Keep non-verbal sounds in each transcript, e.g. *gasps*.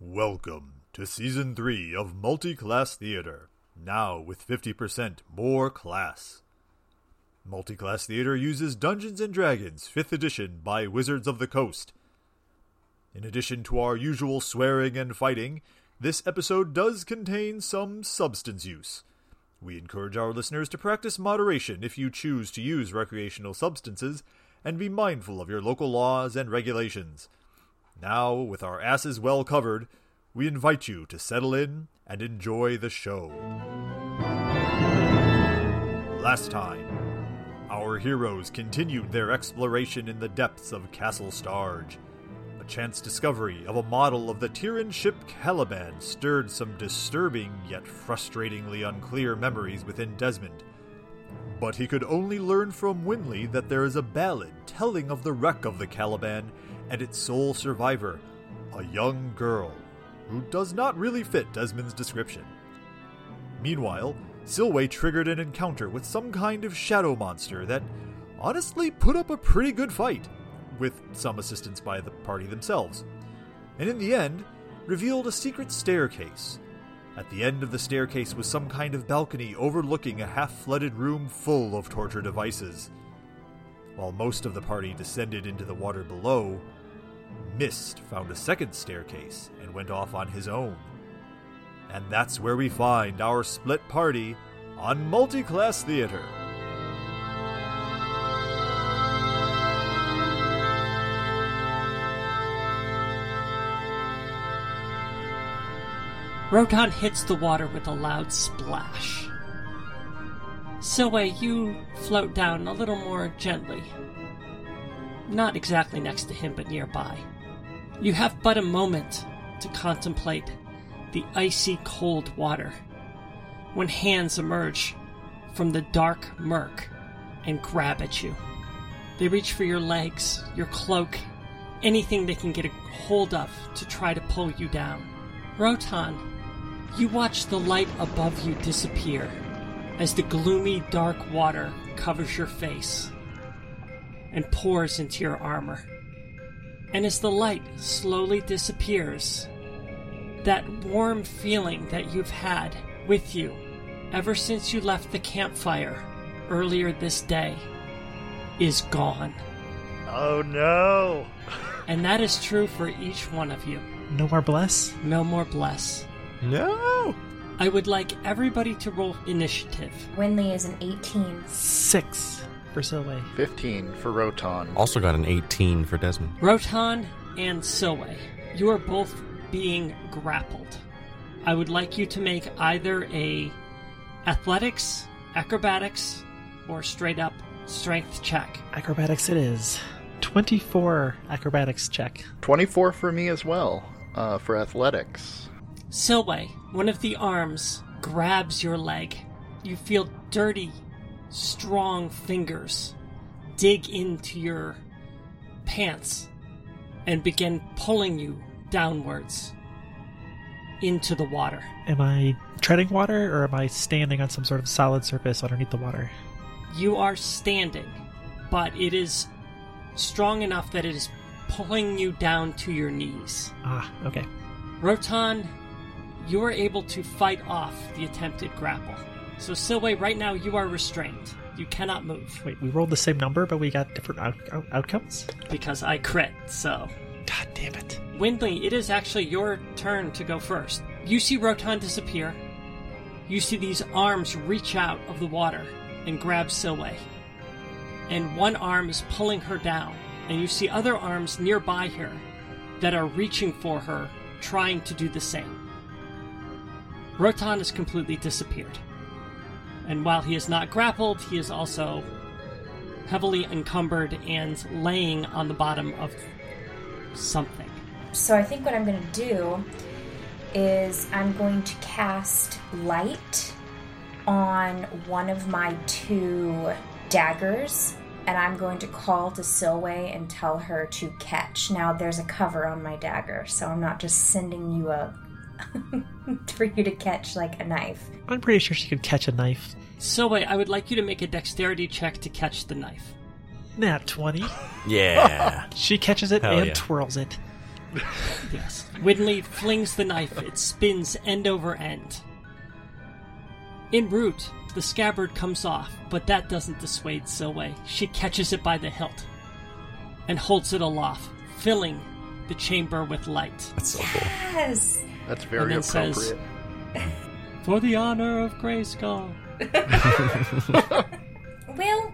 Welcome to Season 3 of Multiclass Theater, now with 50% more class. Multiclass Theater uses Dungeons and Dragons 5th edition by Wizards of the Coast. In addition to our usual swearing and fighting, this episode does contain some substance use. We encourage our listeners to practice moderation if you choose to use recreational substances, and be mindful of your local laws and regulations. Now, with our asses well covered, we invite you to settle in and enjoy the show. Last time, our heroes continued their exploration in the depths of Castle Starge. A chance discovery of a model of the Tyran ship Caliban stirred some disturbing yet frustratingly unclear memories within Desmond. But he could only learn from Winley that there is a ballad telling of the wreck of the Caliban and its sole survivor, a young girl who does not really fit Desmond's description. Meanwhile, Silway triggered an encounter with some kind of shadow monster that honestly put up a pretty good fight, with some assistance by the party themselves, and in the end, revealed a secret staircase. At the end of the staircase was some kind of balcony overlooking a half flooded room full of torture devices. While most of the party descended into the water below, Mist found a second staircase and went off on his own. And that's where we find our split party on Multiclass Theater. Rotan hits the water with a loud splash. Silway, you float down a little more gently. Not exactly next to him, but nearby. You have but a moment to contemplate the icy cold water when hands emerge from the dark murk and grab at you. They reach for your legs, your cloak, anything they can get a hold of to try to pull you down. Rotan, you watch the light above you disappear as the gloomy dark water covers your face and pours into your armor. And as the light slowly disappears, that warm feeling that you've had with you ever since you left the campfire earlier this day is gone. Oh no! *laughs* And that is true for each one of you. No more bless? No more bless. No! I would like everybody to roll initiative. Winley is an 18. Six for Silway. 15 for Rotan. Also got an 18 for Desmond. Rotan and Silway, you are both being grappled. I would like you to make either a athletics, acrobatics, or straight up strength check. Acrobatics it is. 24 acrobatics check. 24 for me as well, uh, for athletics. Silway, one of the arms grabs your leg. You feel dirty, strong fingers dig into your pants and begin pulling you downwards into the water. Am I treading water or am I standing on some sort of solid surface underneath the water? You are standing, but it is strong enough that it is pulling you down to your knees. Ah, okay. Rotan, you are able to fight off the attempted grapple. So, Silway, right now you are restrained. You cannot move Wait, we rolled the same number, but we got different out- out- outcomes? because I crit. So, God damn it. Winley, it is actually your turn to go first. You see Rotan disappear. You see these arms reach out of the water and grab Silway. And one arm is pulling her down. And you see other arms nearby her that are reaching for her, trying to do the same. Rotan has completely disappeared. And while he is not grappled, he is also heavily encumbered and laying on the bottom of something. So I think what I'm going to do is I'm going to cast light on one of my two daggers and I'm going to call to Silway and tell her to catch. Now there's a cover on my dagger, so I'm not just sending you a *laughs* for you to catch like a knife. I'm pretty sure she could catch a knife. Silway, I would like you to make a dexterity check to catch the knife. Nat 20. *laughs* Yeah. *laughs* She catches it Hell and yeah. twirls it. Yes. Winley flings the knife. It spins end over end. En route, the scabbard comes off, but that doesn't dissuade Silway. She catches it by the hilt and holds it aloft, filling the chamber with light. That's so cool. Yes. That's very then says- appropriate. *laughs* For the honor of Grayskull. *laughs* Well,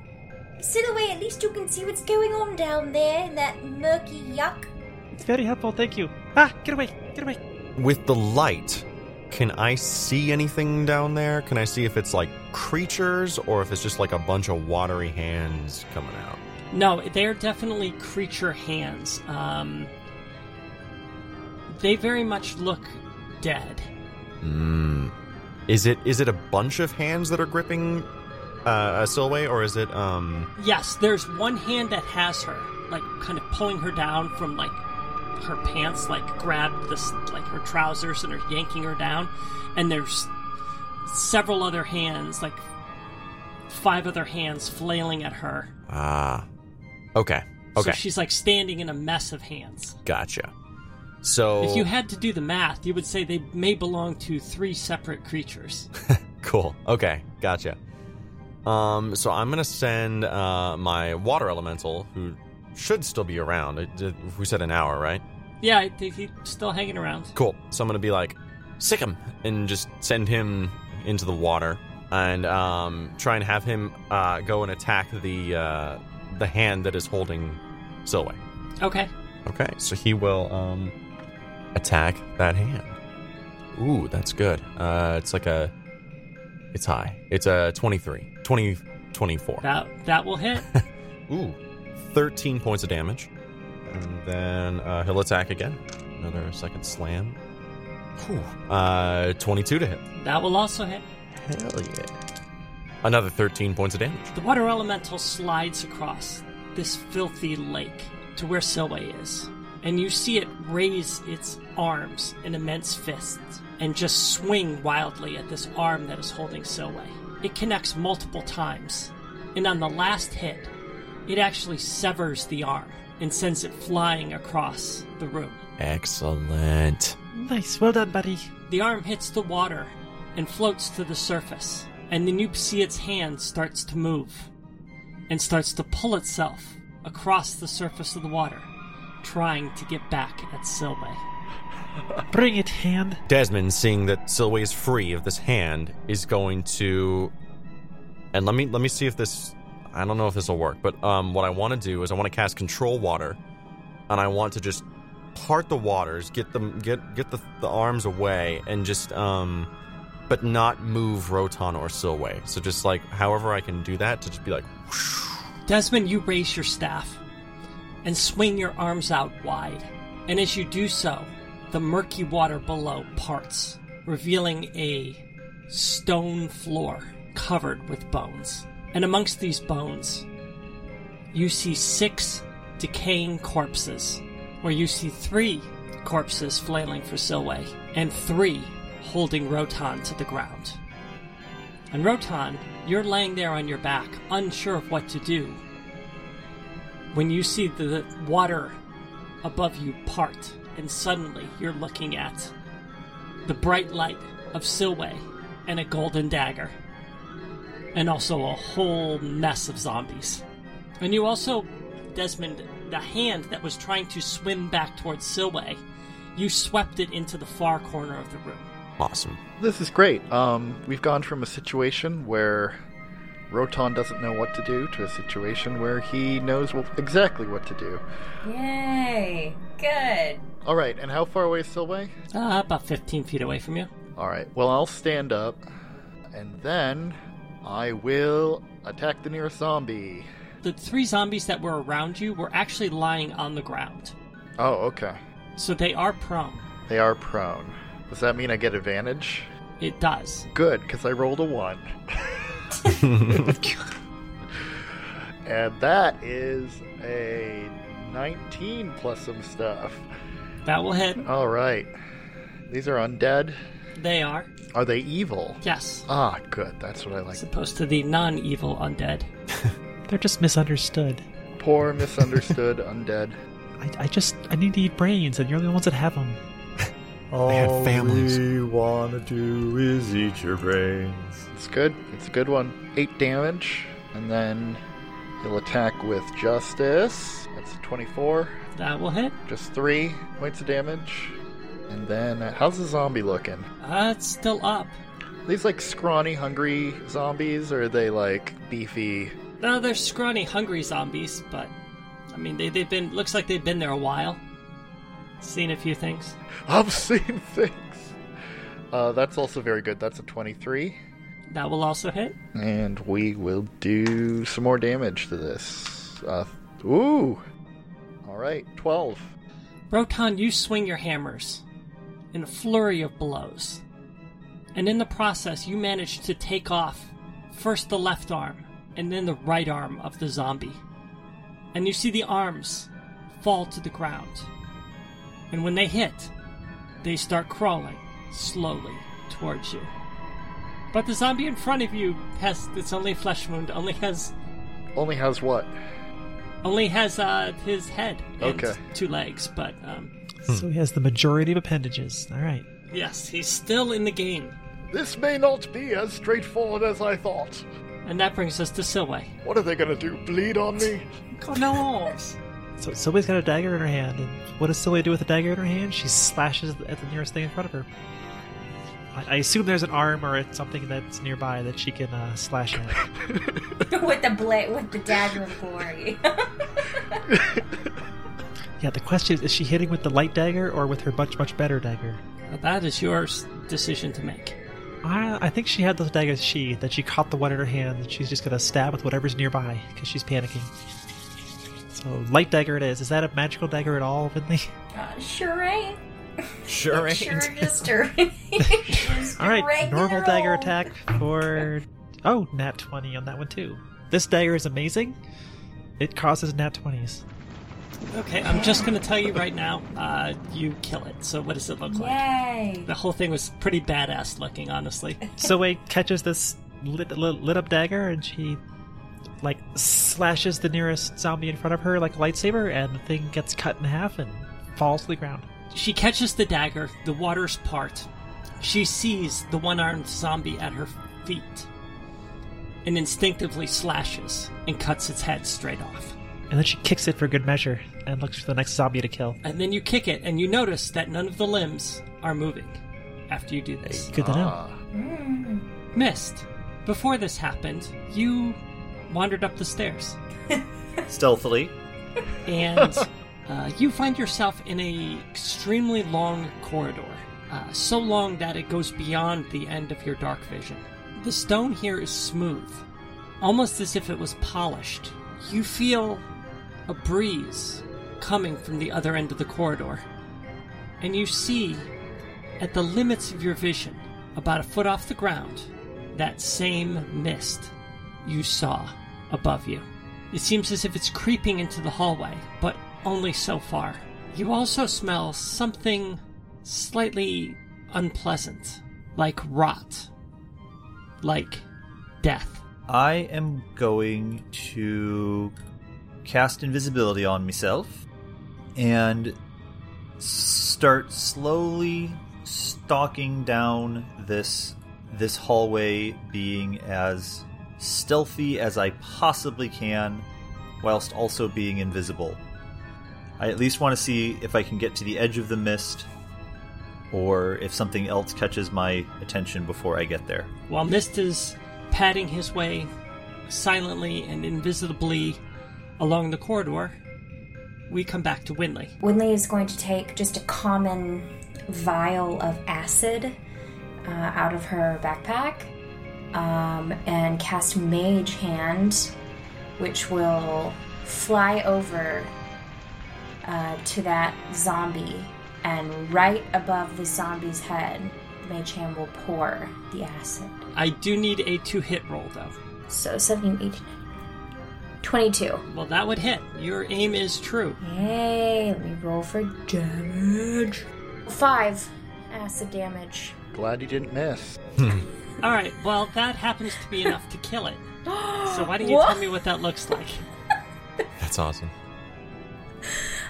Silhouette, at least you can see what's going on down there in that murky yuck. It's very helpful, thank you. Ah, get away, get away. With the light, can I see anything down there? Can I see if it's like creatures or if it's just like a bunch of watery hands coming out? No, they're definitely creature hands. Um, they very much look dead. Mm. Is it is it a bunch of hands that are gripping uh, a Silway, or is it um? Yes, there's one hand that has her, like kind of pulling her down from like her pants, like grabbed this like her trousers and are yanking her down, and there's several other hands, like five other hands flailing at her. Ah, okay, okay, So she's like standing in a mess of hands. gotcha. So If you had to do the math, you would say they may belong to three separate creatures. *laughs* Cool. Okay, gotcha. Um, so I'm gonna send uh, my water elemental, who should still be around. It- it- We said an hour, right? Yeah, I think he's still hanging around. Cool. So I'm gonna be like, sick him, and just send him into the water, and um, try and have him uh, go and attack the uh, the hand that is holding Silway. Okay. Okay, so he will um, attack that hand. Ooh, that's good. Uh, it's like a, it's high. It's a 23, 20, 24. That that will hit. *laughs* Ooh, 13 points of damage. And then uh, he'll attack again. Another second slam. Ooh, Uh, 22 to hit. that will also hit. Hell yeah. Another 13 points of damage. The water elemental slides across this filthy lake to where Silway is, and you see it raise its arms in immense fists and just swing wildly at this arm that is holding Silway. It connects multiple times, and on the last hit, it actually severs the arm and sends it flying across the room. Excellent. Nice, well done, buddy. The arm hits the water and floats to the surface, and then you see its hand starts to move and starts to pull itself across the surface of the water, trying to get back at Silway. Bring it, hand. Desmond, seeing that Silway is free of this hand, is going to. And let me let me see if this. I don't know if this will work, but um, what I want to do is I want to cast Control Water, and I want to just part the waters, get them get get the the arms away, and just um, but not move Rotan or Silway. So just like however I can do that to just be like, Desmond, you raise your staff and swing your arms out wide, and as you do so, the murky water below parts, revealing a stone floor covered with bones. And amongst these bones, you see six decaying corpses, where you see three corpses flailing for Silway, and three holding Rotan to the ground. And Rotan, you're laying there on your back, unsure of what to do, when you see the water above you part, and suddenly you're looking at the bright light of Silway and a golden dagger, and also a whole mess of zombies. And you also, Desmond, the hand that was trying to swim back towards Silway, you swept it into the far corner of the room. awesome. This is great. Um, we've gone from a situation where Rotan doesn't know what to do to a situation where he knows exactly what to do. Yay! Good. All right, and how far away is Silway? Uh, about 15 feet away from you. All right, well, I'll stand up, and then I will attack the nearest zombie. The three zombies that were around you were actually lying on the ground. Oh, okay. So they are prone. They are prone. Does that mean I get advantage? It does. Good, because I rolled a 1. *laughs* *laughs* and that is a 19 plus some stuff. That will hit. All right. These are undead. They are. Are they evil? Yes. Ah, good. That's what I like. As opposed to the non evil undead. *laughs* They're just misunderstood. Poor, misunderstood *laughs* undead. I, I just I need to eat brains, and you're the only ones that have them. All they had families. we wanna do is eat your brains. It's good. It's a good one. Eight damage, and then he'll attack with justice. That's a 24. That will hit. Just three points of damage. And then, uh, how's the zombie looking? Uh, it's still up. These like scrawny, hungry zombies, or are they like beefy? No, they're scrawny, hungry zombies, but I mean, they, they've been. Looks like they've been there a while. Seen a few things. I've seen *laughs* things. Uh, that's also very good. That's a 23. That will also hit. And we will do some more damage to this. Uh, ooh. All right, 12. Rotan, you swing your hammers in a flurry of blows. And in the process, you manage to take off first the left arm and then the right arm of the zombie. And you see the arms fall to the ground. And when they hit, they start crawling slowly towards you. But the zombie in front of you has it's only flesh wound, only has Only has what? only has uh his head and Okay. two legs, but um So he has the majority of appendages. All right. yes, he's still in the game. This may not be as straightforward as I thought. And that brings us to Silway. What are they gonna do? Bleed on me? God knows. So Sylvia's got a dagger in her hand, and what does Sylvia do with a dagger in her hand? She slashes at the nearest thing in front of her. I, I assume there's an arm or it's something that's nearby that she can uh, slash at. *laughs* with the blade, with the dagger of glory. *laughs* yeah, the question is: is she hitting with the light dagger or with her much much better dagger? Well, that is your decision to make. I, I think she had those daggers she that she caught the one in her hand and she's just gonna stab with whatever's nearby because she's panicking. So light dagger it is. Is that a magical dagger at all, Winley? *laughs* uh, sure ain't. Sure ain't. Sure just a, just All a right, normal dagger attack for oh nat twenty on that one too. This dagger is amazing. It causes nat twenties. Okay, I'm just going to tell you right now, uh, you kill it. So what does it look like? Yay! The whole thing was pretty badass looking, honestly. *laughs* Zoe catches this lit, lit, lit up dagger and she like slashes the nearest zombie in front of her like a lightsaber, and the thing gets cut in half and falls to the ground. She catches the dagger, the waters part. She sees the one armed zombie at her feet and instinctively slashes and cuts its head straight off. And then she kicks it for good measure and looks for the next zombie to kill. And then you kick it, and you notice that none of the limbs are moving after you do this. Good to know. Ah. Mist, before this happened, you wandered up the stairs. Stealthily. and *laughs* uh, you find yourself in a extremely long corridor, uh, so long that it goes beyond the end of your dark vision. The stone here is smooth, almost as if it was polished. You feel a breeze coming from the other end of the corridor, and you see, at the limits of your vision, about a foot off the ground, that same mist you saw above you. It seems as if it's creeping into the hallway, but only so far. You also smell something slightly unpleasant, like rot, like death. I am going to cast invisibility on myself and start slowly stalking down this this hallway being as stealthy as I possibly can whilst also being invisible. I at least want to see if I can get to the edge of the mist or if something else catches my attention before I get there. While Mist is padding his way silently and invisibly along the corridor, we come back to Winley. Winley is going to take just a common vial of acid uh, out of her backpack um, and cast Mage Hand, which will fly over uh, to that zombie, and right above the zombie's head, Mage Hand will pour the acid. I do need a two hit roll though. So 17, 18, 22. Well, that would hit. Your aim is true. Yay, let me roll for damage. Five acid damage. Glad you didn't miss. All right, well, that happens to be enough to kill it. So why don't you What? tell me *gasps* what that looks like? That's awesome.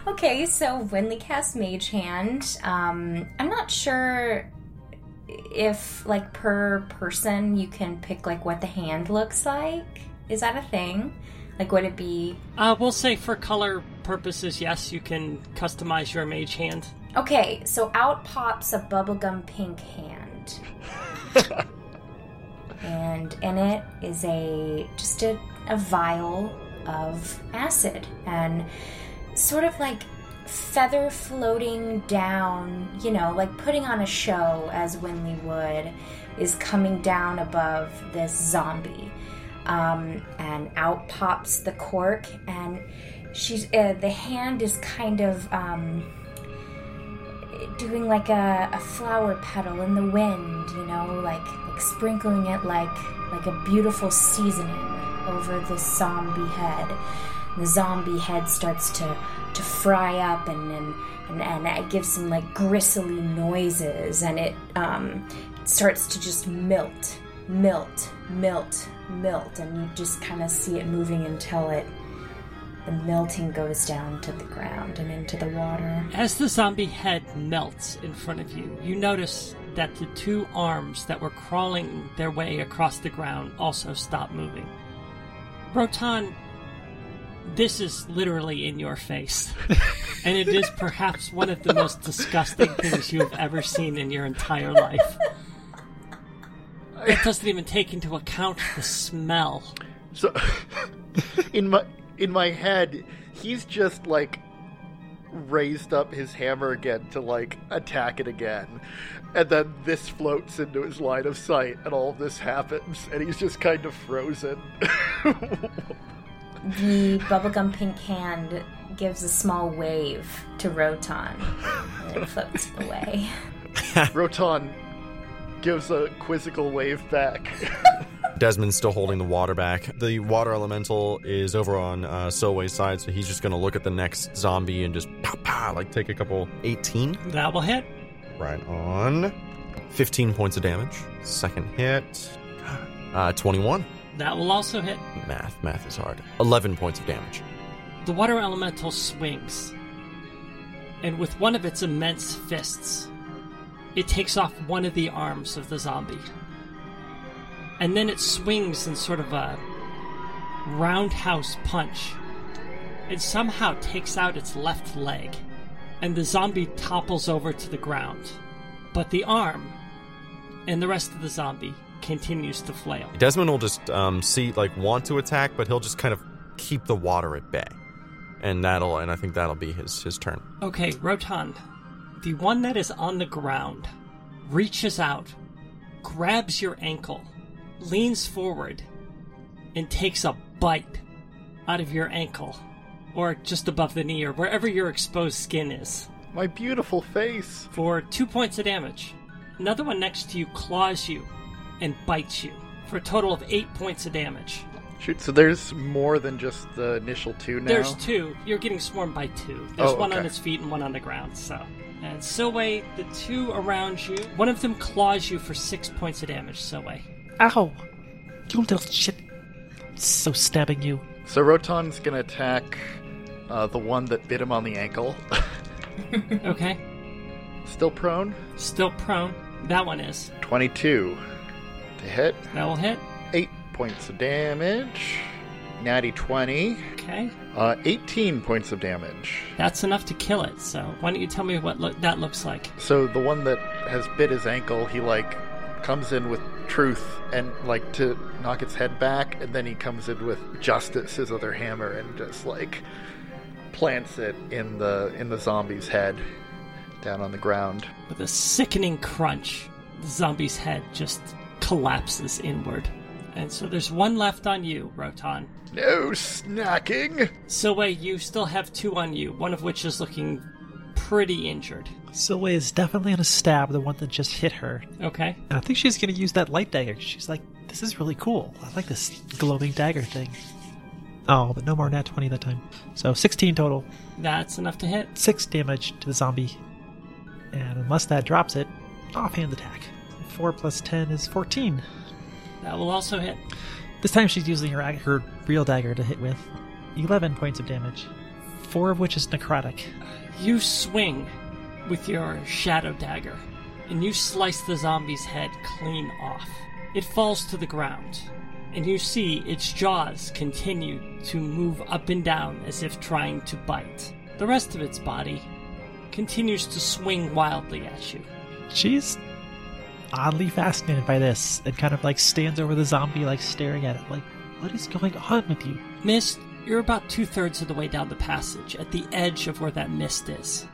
Okay, so Winley casts Mage Hand. Um, I'm not sure if, like, per person you can pick, like, what the hand looks like. Is that a thing? Like, would it be. Uh, we'll say for color purposes, yes, you can customize your mage hand. Okay, so out pops a bubblegum pink hand. *laughs* and in it is a just a, a vial of acid and sort of like feather floating down, you know, like putting on a show as Winley would, is coming down above this zombie. Um, and out pops the cork, and she's uh, the hand is kind of um, doing like a, a flower petal in the wind, you know, like like sprinkling it like like a beautiful seasoning over the zombie head. The zombie head starts to to fry up and and, and, and it gives some like gristly noises and it um, starts to just melt, melt, melt, melt, and you just kind of see it moving until it the melting goes down to the ground and into the water. As the zombie head melts in front of you, you notice that the two arms that were crawling their way across the ground also stopped moving. Rotan, this is literally in your face. *laughs* and it is perhaps one of the most disgusting things you have ever seen in your entire life. It doesn't even take into account the smell. So, *laughs* in my in my head, he's just like raised up his hammer again to like attack it again, and then this floats into his line of sight, and all of this happens, and he's just kind of frozen. *laughs* The bubblegum pink hand gives a small wave to Rotan and it floats away. *laughs* Rotan gives a quizzical wave back. *laughs* Desmond's still holding the water back. The water elemental is over on uh, Silway's side, so he's just going to look at the next zombie and just pow, like take a couple 18. That will hit. Right on. 15 points of damage. Second hit. Uh, 21. That will also hit. Math. Math is hard. 11 points of damage. The water elemental swings, and with one of its immense fists, it takes off one of the arms of the zombie. And then it swings in sort of a roundhouse punch and somehow takes out its left leg. And the zombie topples over to the ground. But the arm and the rest of the zombie continues to flail. Desmond will just um, see, like, want to attack, but he'll just kind of keep the water at bay. And that'll, and I think that'll be his, his turn. Okay, Rotan, the one that is on the ground, reaches out, grabs your ankle, leans forward, and takes a bite out of your ankle, or just above the knee, or wherever your exposed skin is, My beautiful face. for two points of damage. Another one next to you claws you and bites you for a total of eight points of damage. Shoot, so there's more than just the initial two now. There's two. You're getting swarmed by two. There's Oh, one on okay. its feet and one on the ground. So, and Silway, the two around you, one of them claws you for six points of damage. Silway. Ow! You little shit. So stabbing you. So Rotan's gonna attack uh, the one that bit him on the ankle. *laughs* Okay. Still prone. Still prone. That one is. 22 to hit. That will hit. 8 points of damage. Natty 20. Okay. Uh, 18 points of damage. That's enough to kill it. So, why don't you tell me what lo- that looks like? So the one that has bit his ankle, he like comes in with truth and like to knock its head back, and then he comes in with justice, his other hammer, and just like plants it in the in the zombie's head down on the ground. With a sickening crunch, the zombie's head just collapses inward. And so there's one left on you, Rotan. No snacking. Silway, you still have two on you, one of which is looking pretty injured. Silway is definitely gonna stab the one that just hit her. Okay. And I think she's gonna use that light dagger. She's like, this is really cool. I like this glowing dagger thing. Oh, but no more nat 20 that time. So 16 total. That's enough to hit. 6 damage to the zombie. And unless that drops it, offhand attack. 4 plus 10 is 14. That will also hit. This time she's using her, her real dagger to hit with. 11 points of damage. four of which is necrotic. You swing with your shadow dagger, and you slice the zombie's head clean off. It falls to the ground, and you see its jaws continue to move up and down as if trying to bite. The rest of its body continues to swing wildly at you. She's oddly fascinated by this and kind of like stands over the zombie, like staring at it, like, what is going on with you? Mist, you're about two thirds of the way down the passage, at the edge of where that mist is.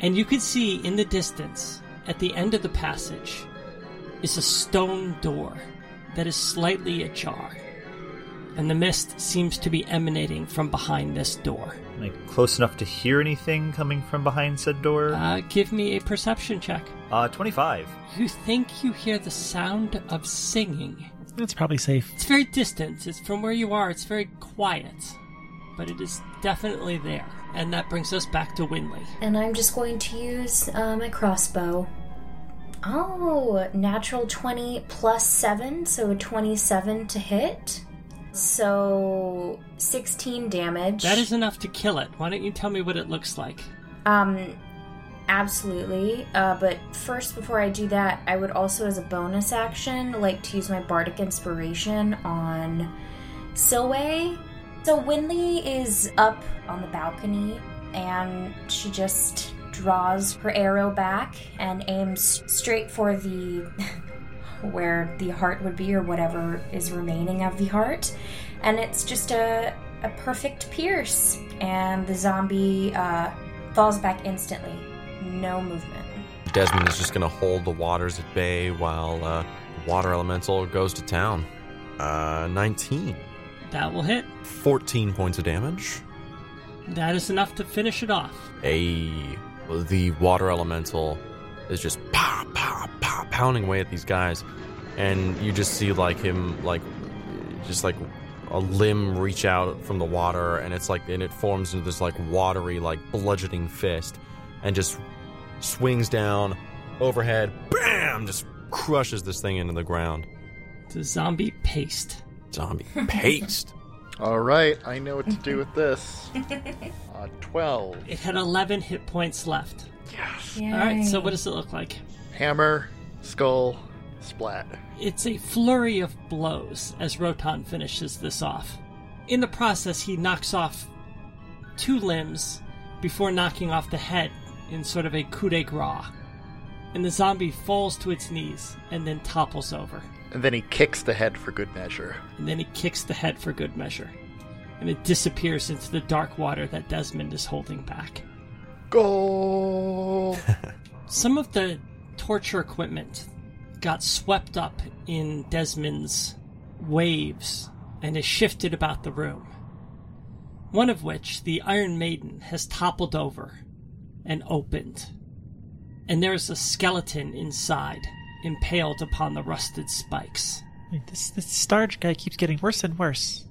And you can see in the distance, at the end of the passage, is a stone door that is slightly ajar. And the mist seems to be emanating from behind this door. Like close enough to hear anything coming from behind said door? Uh, give me a perception check. Uh, 25. You think you hear the sound of singing. That's probably safe. It's very distant. It's from where you are. It's very quiet, but it is definitely there. And that brings us back to Winley. And I'm just going to use uh, my crossbow. Oh, natural 20 plus 7, so 27 to hit. So 16 damage. That is enough to kill it. Why don't you tell me what it looks like? Um, absolutely. Uh, but first, before I do that, I would also, as a bonus action, like to use my bardic inspiration on Silway. So Winley is up on the balcony, and she just draws her arrow back and aims straight for the *laughs* where the heart would be or whatever is remaining of the heart and it's just a, a perfect pierce and the zombie uh, falls back instantly no movement Desmond is just going to hold the waters at bay while uh, Water Elemental goes to town. Uh, 19. That will hit. 14 points of damage. That is enough to finish it off. A the water elemental is just pow pow pow pounding away at these guys, and you just see like him like just like a limb reach out from the water, and it's like and it forms into this like watery like bludgeoning fist, and just swings down overhead, bam, just crushes this thing into the ground. The zombie paste. Zombie paste. All right, I know what to do with this. *laughs* Uh, 12. It had 11 hit points left. Yes. All right, so what does it look like? Hammer, skull, splat. It's a flurry of blows as Rotan finishes this off. In the process, he knocks off two limbs before knocking off the head in sort of a coup de grace. And the zombie falls to its knees and then topples over. And then he kicks the head for good measure. And then he kicks the head for good measure. And it disappears into the dark water that Desmond is holding back. Go! *laughs* Some of the torture equipment got swept up in Desmond's waves and is shifted about the room. One of which, the Iron Maiden, has toppled over and opened. And there is a skeleton inside, impaled upon the rusted spikes. Like, this this Starge guy keeps getting worse and worse.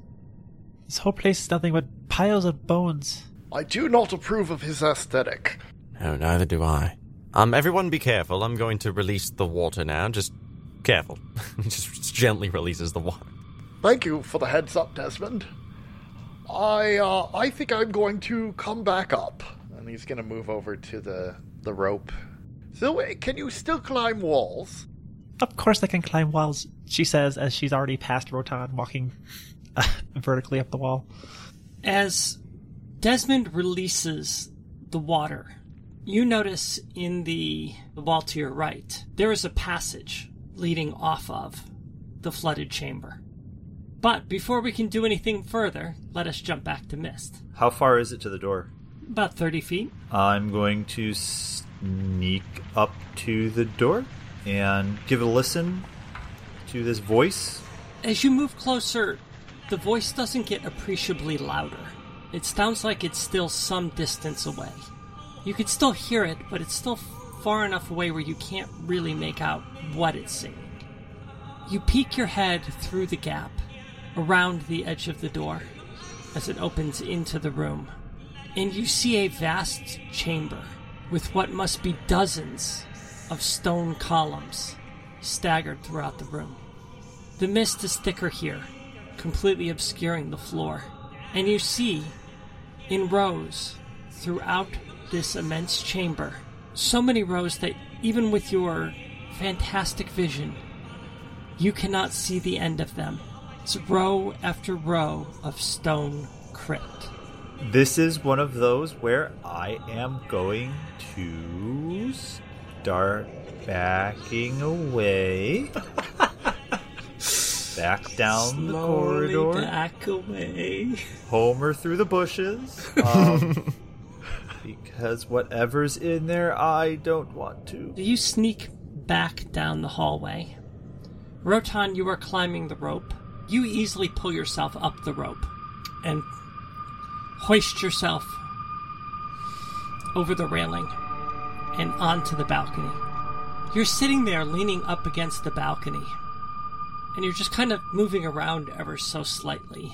This whole place is nothing but piles of bones. I do not approve of his aesthetic. No, neither do I. Um, everyone be careful. I'm going to release the water now. Just careful. He *laughs* just gently releases the water. Thank you for the heads up, Desmond. I uh, I think I'm going to come back up. And he's going to move over to the the rope. So, can you still climb walls? Of course I can climb walls, she says as she's already past Rotan, walking uh, *laughs* vertically up the wall. As Desmond releases the water, you notice in the, the wall to your right, there is a passage leading off of the flooded chamber. But before we can do anything further, let us jump back to Mist. How far is it to the door? About 30 feet. I'm going to sneak up to the door and give a listen to this voice. As you move closer, the voice doesn't get appreciably louder. It sounds like it's still some distance away. You can still hear it, but it's still far enough away where you can't really make out what it's saying. You peek your head through the gap, around the edge of the door, as it opens into the room, and you see a vast chamber with what must be dozens of stone columns staggered throughout the room. The mist is thicker here, completely obscuring the floor, and you see in rows throughout this immense chamber. So many rows that even with your fantastic vision, you cannot see the end of them. It's row after row of stone crypt. This is one of those where I am going to start backing away. *laughs* Back down the Slowly corridor. back away. Homer through the bushes. *laughs* Um, because whatever's in there, I don't want to. Do you sneak back down the hallway. Rotan, you are climbing the rope. You easily pull yourself up the rope and hoist yourself over the railing and onto the balcony. You're sitting there leaning up against the balcony, and you're just kind of moving around ever so slightly.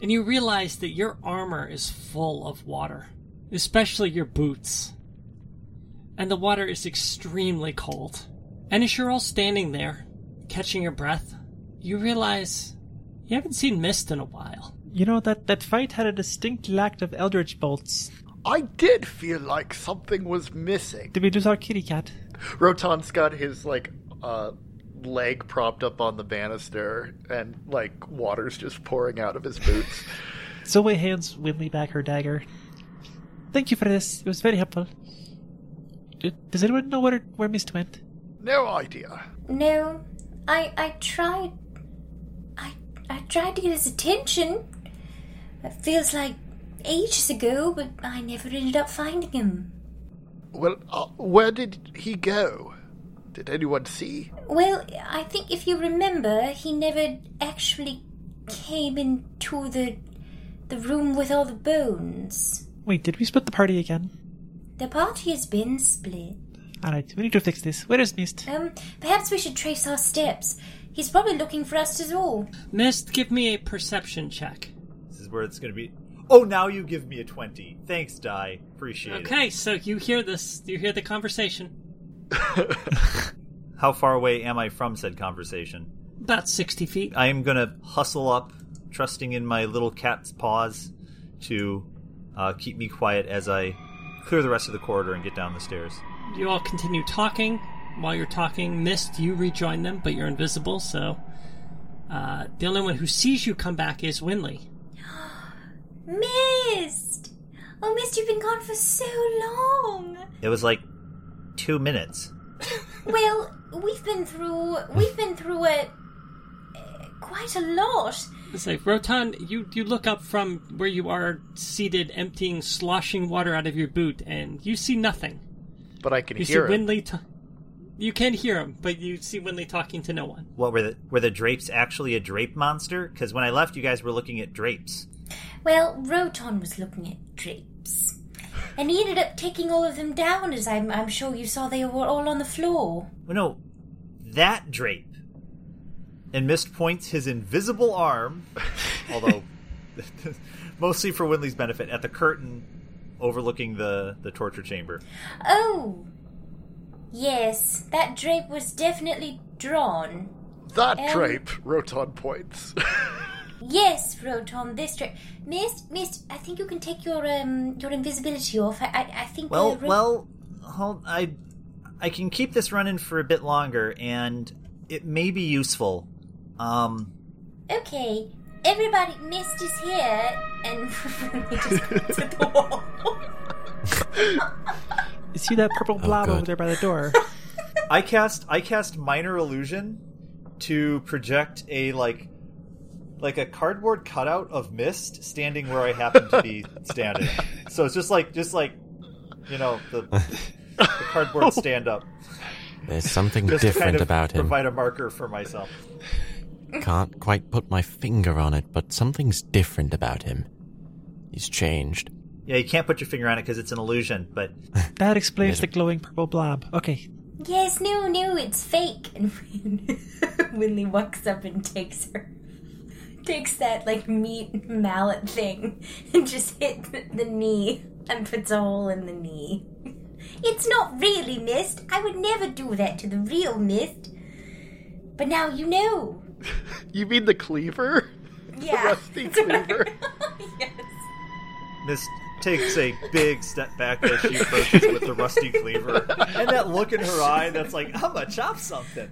And you realize that your armor is full of water, especially your boots and the water is extremely cold. And as you're all standing there, catching your breath, you realize you haven't seen Mist in a while. You know that that fight had a distinct lack of eldritch bolts. I did feel like something was missing. Did we lose our kitty cat? Rotan's got his like uh leg propped up on the banister and like water's just pouring out of his boots. *laughs* Zoe hands Winley back her dagger. Thank you for this. It was very helpful. Does anyone know where where Mist went? no idea. No, I I tried. I I tried to get his attention. It feels like ages ago, but I never ended up finding him. Well, uh, where did he go? Did anyone see? Well, I think if you remember, he never actually came into the the room with all the bones. Wait, did we split the party again? The party has been split. Alright, we need to fix this. Where is Mist? Um, perhaps we should trace our steps. He's probably looking for us as all. Mist, give me a perception check. This is where it's going to be. Oh, now you give me a 20. Thanks, Di. Appreciate it. Okay, so you hear this, you hear the conversation. *laughs* How far away am I from said conversation? About 60 feet. I am going to hustle up, trusting in my little cat's paws to uh, keep me quiet as I clear the rest of the corridor and get down the stairs. You all continue talking. While you're talking, Mist, you rejoin them, but you're invisible, so. Uh, the only one who sees you come back is Winley. Mist! Oh, Mist, you've been gone for so long. It was like two minutes. *laughs* Well, we've been through we've been through it uh, quite a lot. It's like, Rotan, you, you look up from where you are seated, emptying, sloshing water out of your boot, and you see nothing. But I can You hear see him. Winley. T- you can hear him, but you see Winley talking to no one. What were the were the drapes actually a drape monster? Because when I left, you guys were looking at drapes. Well, Rotan was looking at drapes. And he ended up taking all of them down, as I'm, I'm sure you saw they were all on the floor. Well, no, that drape. And Mist points his invisible arm, *laughs* although mostly for Winley's benefit, at the curtain overlooking the the torture chamber. Oh! Yes, that drape was definitely drawn. That Um, drape, Rotan points. *laughs* Yes, Rotan, this drape. Mist, Mist, I think you can take your um your invisibility off. I, I, I think. Well, uh, Ro- well, hold. I I can keep this running for a bit longer, and it may be useful. Um, Okay, everybody, Mist is here, and *laughs* he just points at the wall. *laughs* You see that purple blob good. over there by the door? *laughs* I cast I cast minor illusion to project a like like a cardboard cutout of mist standing where I happen to be *laughs* standing. So it's just like just like you know the, the cardboard *laughs* stand up. There's something Just to different kind of about him. Provide a marker for myself. Can't quite put my finger on it, but something's different about him. He's changed. Yeah, you can't put your finger on it because it's an illusion, but *laughs* That explains the glowing purple blob. Okay. Yes, no, no, it's fake. And Winley walks up and takes her, takes that like meat mallet thing and just hits the, the knee and puts a hole in the knee. It's not really mist. I would never do that to the real mist. But now you know. *laughs* you mean the cleaver? Yeah. rusty cleaver. *laughs* yes. Mist takes a big step back as she approaches with the rusty cleaver, and that look in her eye that's like, "I'm gonna chop something."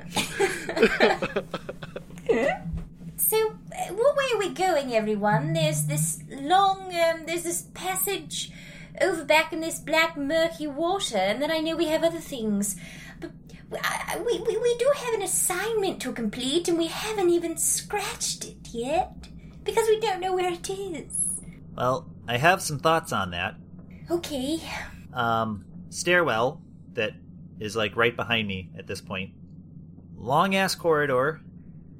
*laughs* So, uh, what way are we going, everyone? There's this long, um, there's this passage over back in this black, murky water, and then I know we have other things. But I- we, we, we do have an assignment to complete, and we haven't even scratched it yet because we don't know where it is. Well, I have some thoughts on that. Okay. Um, stairwell that is like right behind me at this point. Long ass corridor.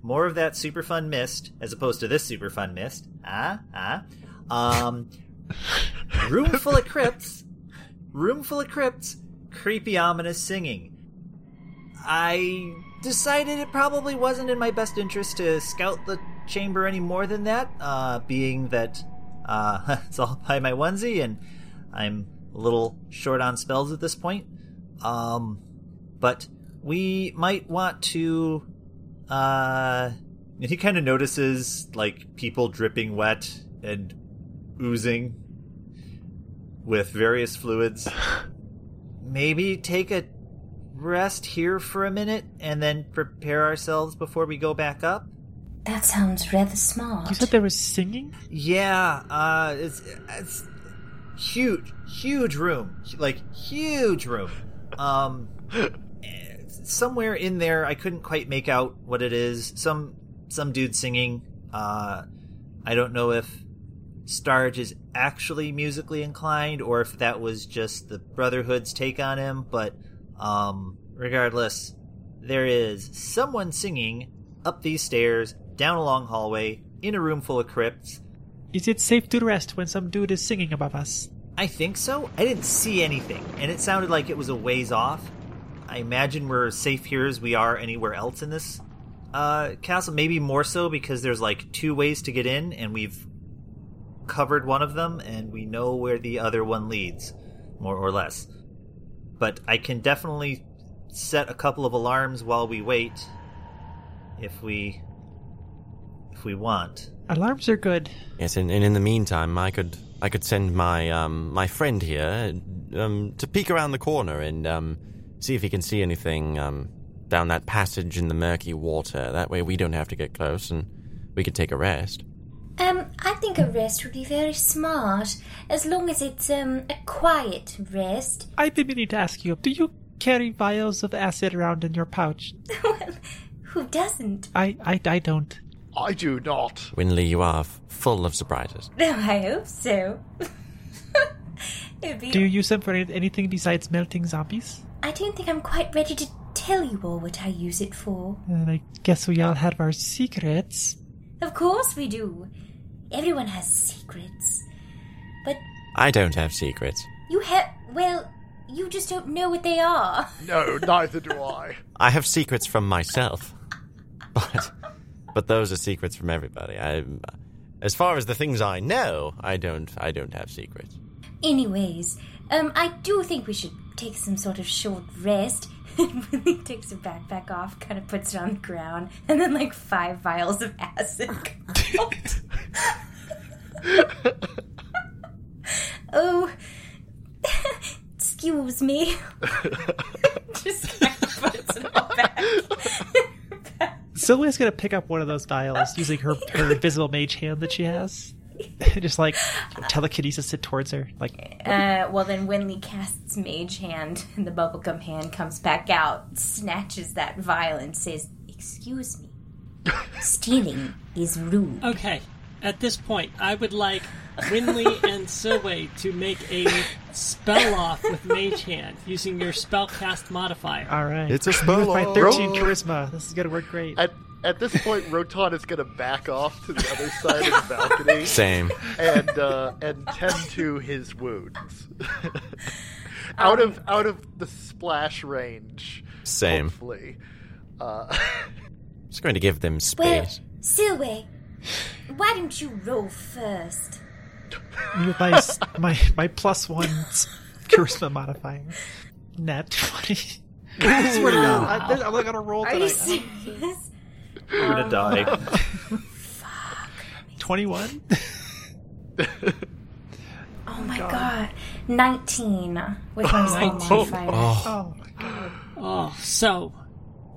More of that super fun mist as opposed to this super fun mist. Ah, ah. Um, room *laughs* full of crypts. Room full of crypts. Creepy, ominous singing. I decided it probably wasn't in my best interest to scout the chamber any more than that, uh, being that uh, *laughs* it's all by my onesie and I'm a little short on spells at this point. Um, but we might want to. Uh, and he kind of notices like people dripping wet and oozing with various fluids. *laughs* Maybe take a rest here for a minute and then prepare ourselves before we go back up. That sounds rather smart. You said there was singing? Yeah, uh, it's it's huge, huge room, like huge room. Um, *laughs* somewhere in there, I couldn't quite make out what it is. Some some dude singing. Uh, I don't know if Starge is actually musically inclined or if that was just the Brotherhood's take on him. But um, regardless, there is someone singing up these stairs, down a long hallway, in a room full of crypts. Is it safe to rest when some dude is singing above us? I think so. I didn't see anything, and it sounded like it was a ways off. I imagine we're as safe here as we are anywhere else in this uh, castle. Maybe more so because there's like two ways to get in, and we've covered one of them, and we know where the other one leads, more or less. But I can definitely set a couple of alarms while we wait, if we if we want. Alarms are good. Yes, and, and in the meantime, I could I could send my um my friend here um to peek around the corner and um see if he can see anything um down that passage in the murky water. That way, we don't have to get close and we can take a rest. Um, I think a rest would be very smart, as long as it's um a quiet rest. I've been meaning to ask you, do you carry vials of acid around in your pouch? *laughs* well, who doesn't? I, I, I don't. I do not. Winley, you are f- full of surprises. No, I hope so. *laughs* Be. Do you use them for anything besides melting zombies? I don't think I'm quite ready to tell you all what I use it for. And I guess we all have our secrets. Of course we do. Everyone has secrets. But I don't have secrets. you have. Well, you just don't know what they are. No, *laughs* neither do I. I have secrets from myself, *laughs* but but those are secrets from everybody. I, as far as the things I know, I don't I don't have secrets. Anyways, um, I do think we should take some sort of short rest. *laughs* he takes her backpack off, kind of puts it on the ground, and then like five vials of acid *laughs* *laughs* oh, excuse me. Just kind of puts it all back. Sylvia's gonna pick up one of those vials using her, her invisible mage hand that she has. *laughs* Just like telekinesis it towards her. Like Uh, well, then Winley casts Mage Hand, *laughs* and the bubblegum hand comes back out, snatches that vial, and says, Excuse me. *laughs* Stealing is rude. Okay, at this point, I would like Winley and Silway to make a spell off with Mage Hand using your spellcast modifier. alright. It's a With spell. my thirteen charisma. This is gonna work great. At at this point, Rotan is going to back off to the other side of the *laughs* balcony Same. and uh, and tend to his wounds. *laughs* out of out of the splash range. Same. Hopefully. Uh, *laughs* Just going to give them Well, space. Silway, why don't you roll first? My s- my my plus one charisma modifier. Net twenty. I swear to God, I, I'm not gonna roll Are you serious? We're gonna die. *laughs* Fuck. Twenty-one. Oh *laughs* Oh my god. 19 with my *laughs* spell 19. modifier. Oh. oh my god. Oh, so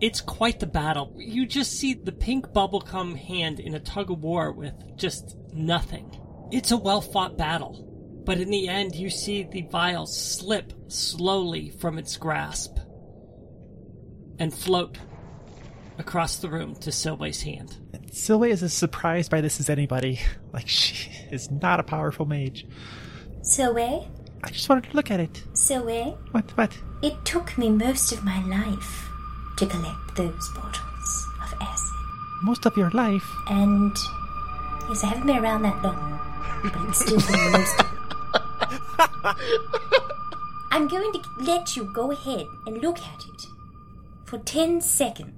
it's quite the battle. You just see the pink bubblegum hand in a tug of war with just nothing. It's a well fought battle, but in the end, you see the vial slip slowly from its grasp and float across the room to Silway's hand. Silwe is as surprised by this as anybody. *laughs* Like, she is not a powerful mage. Silwe, I just wanted to look at it. Silwe, What? What? it took me most of my life to collect those bottles of acid. Most of your life. And yes, I haven't been around that long, but it's still been most. *laughs* I'm going to let you go ahead and look at it for 10 seconds.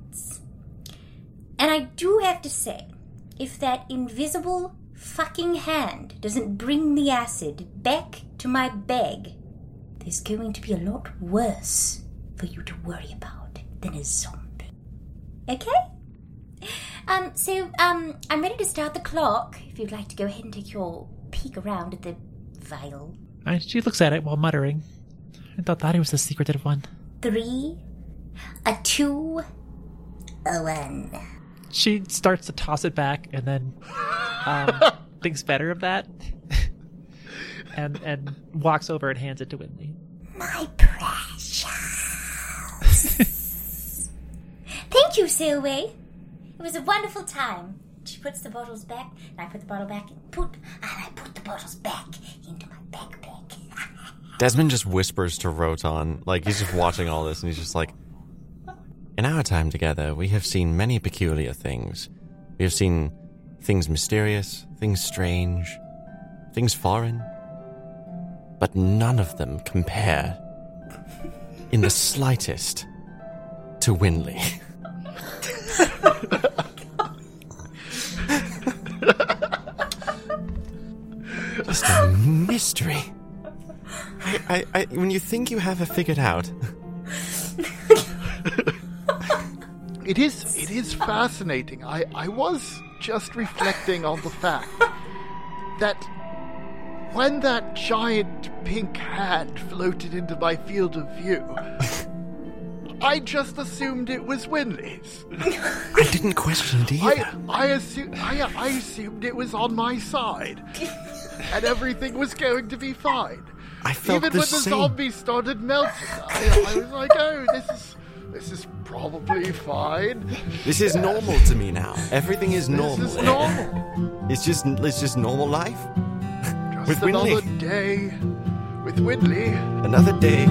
And I do have to say, if that invisible fucking hand doesn't bring the acid back to my bag, there's going to be a lot worse for you to worry about than a zombie. Okay? Um, so, um, I'm ready to start the clock if you'd like to go ahead and take your peek around at the vial. And she looks at it while muttering. I thought that he was the secretive one. Three, a two, a one. She starts to toss it back and then um, *laughs* thinks better of that. *laughs* and and walks over and hands it to Winley. My precious. *laughs* Thank you, Silway. It was a wonderful time. She puts the bottles back, and I put the bottle back, and put, and I put the bottles back into my backpack. Desmond just whispers to Rotan, like he's just watching all this, and he's just like, In our time together, we have seen many peculiar things. We have seen things mysterious, things strange, things foreign, but none of them compare in the slightest to Winley. *laughs* Just a mystery. I, I, I, when you think you have it figured out, It is it is fascinating. I, I was just reflecting on the fact that when that giant pink hand floated into my field of view, I just assumed it was Winley's. I didn't question it either. I I, assu- I I assumed it was on my side, and everything was going to be fine. I felt Even the when the same. zombies started melting, I, I was like, "Oh, this is this is probably fine. This is normal to me now. Everything is normal. This is normal. It's just it's just normal life. Just With another Winley. day with Winley." Another day.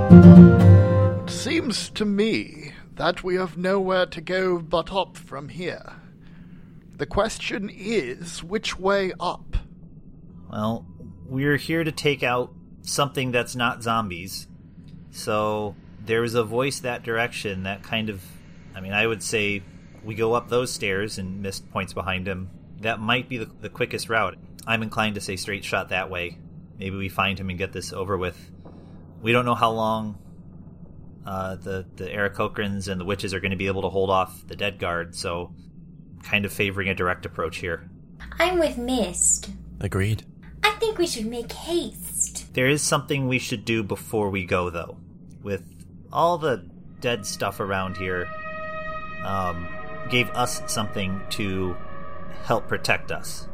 It seems to me that we have nowhere to go but up from here. The question is, which way up? Well, we're here to take out something that's not zombies. So there was a voice that direction that kind of. I mean, I would say we go up those stairs and missed points behind him. That might be the, the quickest route. I'm inclined to say straight shot that way. Maybe we find him and get this over with. We don't know how long uh, the the Aarakocrans and the witches are going to be able to hold off the dead guard. So, kind of favoring a direct approach here. I'm with Mist. Agreed. I think we should make haste. There is something we should do before we go, though. With all the dead stuff around here, um, gave us something to help protect us.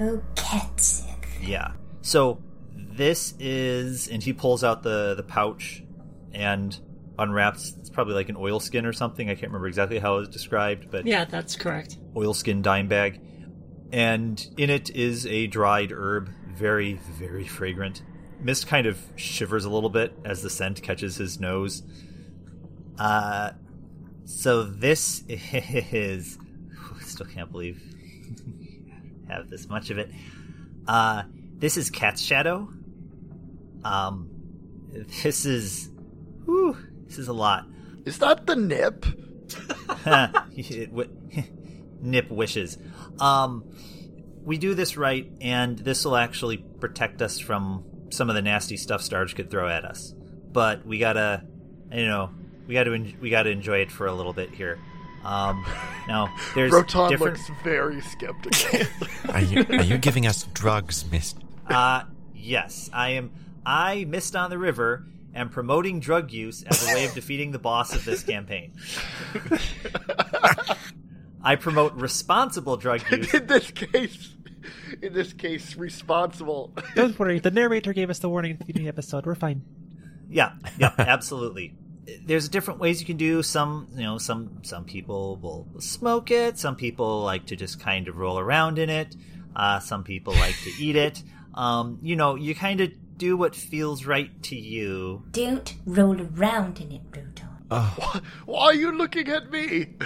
Oh, Cat Sith. Yeah. So this is, and he pulls out the the pouch and unwraps. It's probably like an oilskin or something. I can't remember exactly how it was described, but Yeah, that's correct. oilskin dime bag, and in it is a dried herb, very, very fragrant. Mist kind of shivers a little bit as the scent catches his nose. Uh, so this is. *laughs* I still can't believe *laughs* have this much of it. Uh, this is Cat's Shadow. Um, this is. Whew, this is a lot. Is that the nip? *laughs* Nip wishes. Um, we do this right, and this will actually protect us from some of the nasty stuff Starge could throw at us. But we gotta, you know, we got to en- we got to enjoy it for a little bit here. Um, now there's Rotan different. looks very skeptical. Are you are you giving us drugs, Miss? Uh, yes, I am. I missed on the river and promoting drug use as a way of defeating the boss of this campaign. *laughs* I promote responsible drug use. in this case, in this case, responsible. Don't worry, the narrator gave us the warning at the beginning of the episode. We're fine. Yeah, yeah, absolutely. There's different ways you can do. Some, you know, some some people will smoke it. Some people like to just kind of roll around in it. Uh, some people like to eat it. Um, you know, you kind of do what feels right to you. Don't roll around in it, Rotan. Why are you looking at me? *laughs*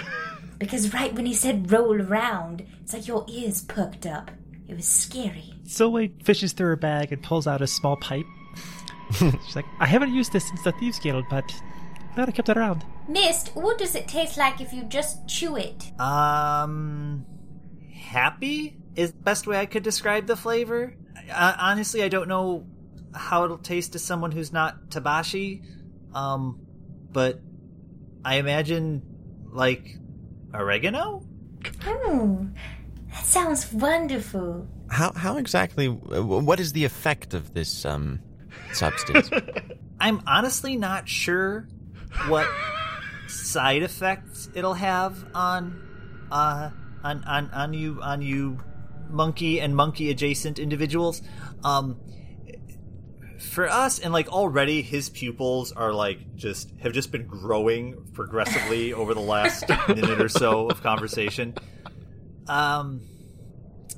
Because right when he said roll around, it's like your ears perked up. It was scary. Silway fishes through her bag and pulls out a small pipe. *laughs* She's like, I haven't used this since the Thieves Guild, but glad I kept it around. Mist, what does it taste like if you just chew it? Um, happy is the best way I could describe the flavor. Uh, honestly, I don't know how it'll taste to someone who's not Tabaxi. Um, but I imagine like oregano. Oh, that sounds wonderful. How how exactly? What is the effect of this um substance? *laughs* I'm honestly not sure what side effects it'll have on uh on on, on you on you monkey and monkey adjacent individuals. Um for us and like already his pupils are like just have just been growing progressively *laughs* over the last minute or so of conversation. Um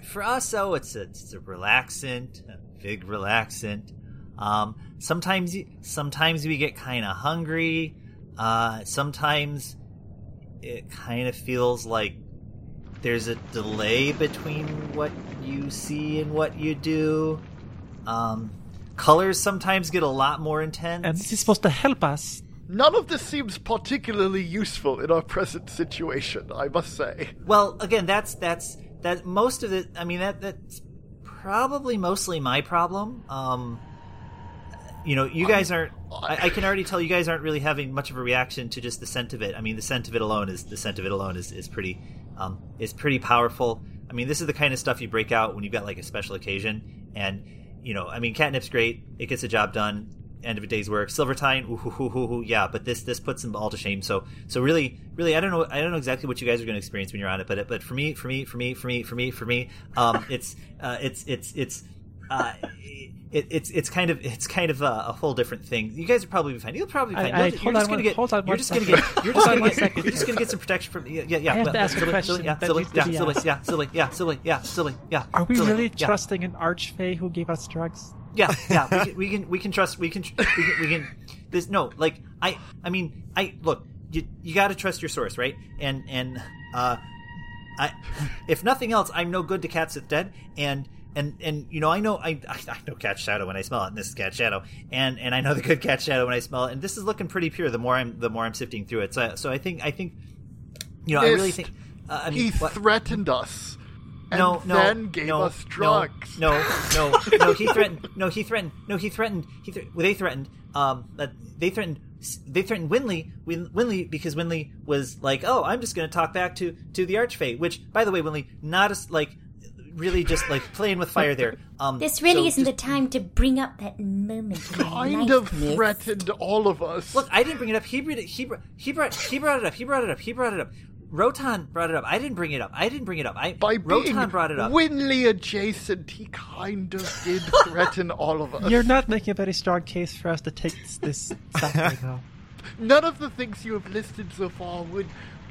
for us though it's a, it's a relaxant, a big relaxant. Um, sometimes, sometimes we get kind of hungry. Uh, sometimes it kind of feels like there's a delay between what you see and what you do. Um, colors sometimes get a lot more intense. And this is supposed to help us. None of this seems particularly useful in our present situation, I must say. Well, again, that's that's that. Most of it. I mean, that that's probably mostly my problem. Um, you know, you guys aren't. I, I can already tell you guys aren't really having much of a reaction to just the scent of it. I mean, the scent of it alone is the scent of it alone is is pretty um, is pretty powerful. I mean, this is the kind of stuff you break out when you've got like a special occasion, and you know, I mean, catnip's great. It gets the job done. End of a day's work. Ooh, ooh, yeah, but this this puts them all to shame. So so really really I don't know I don't know exactly what you guys are going to experience when you're on it, but but for me for me for me for me for me for me um *laughs* it's uh it's it's it's uh it, it's it's kind of it's kind of a, a whole different thing. You guys are probably fine. You'll probably be fine. I- hold you're just gonna get you're just gonna get you're just gonna get you're just gonna get some protection from yeah yeah yeah. I have to ask a silly, question silly, yeah silly yeah silly yeah silly yeah silly yeah silly yeah. Are we silly, really yeah. trusting an archfey who gave us drugs? Yeah, yeah, we *laughs* can, we can we can trust we can we can, we can there's no like I I mean I look you you got to trust your source right and and uh I if nothing else I'm no good to Cat Sith Dead and and and you know I know I I know Cat Shadow when I smell it and this is Cat Shadow and and I know the good Cat Shadow when I smell it and this is looking pretty pure the more I'm the more I'm sifting through it so so I think I think you know I really think uh, I mean He what- threatened us. And no, no, then gave no, us drugs. No, no, no, no. He threatened. No, he threatened. No, he threatened. He th- well, they threatened. Um, but they threatened. They threatened Winley. Win- Winley because Winley was like, "Oh, I'm just going to talk back to to the Archfey." Which, by the way, Winley, not as like really just like playing with fire there. Um, This really so isn't the time to bring up that moment kind of Mist. threatened all of us. Look, I didn't bring it up. He brought it. He brought. He brought. He brought it up. He brought it up. He brought it up. Rotan brought it up. I didn't bring it up. I didn't bring it up. I By being Rotan brought it up. Winley adjacent, he kind of did threaten all of us. You're not making a very strong case for us to take this, this stuff right now. *laughs* *laughs* None of the things you have listed so far would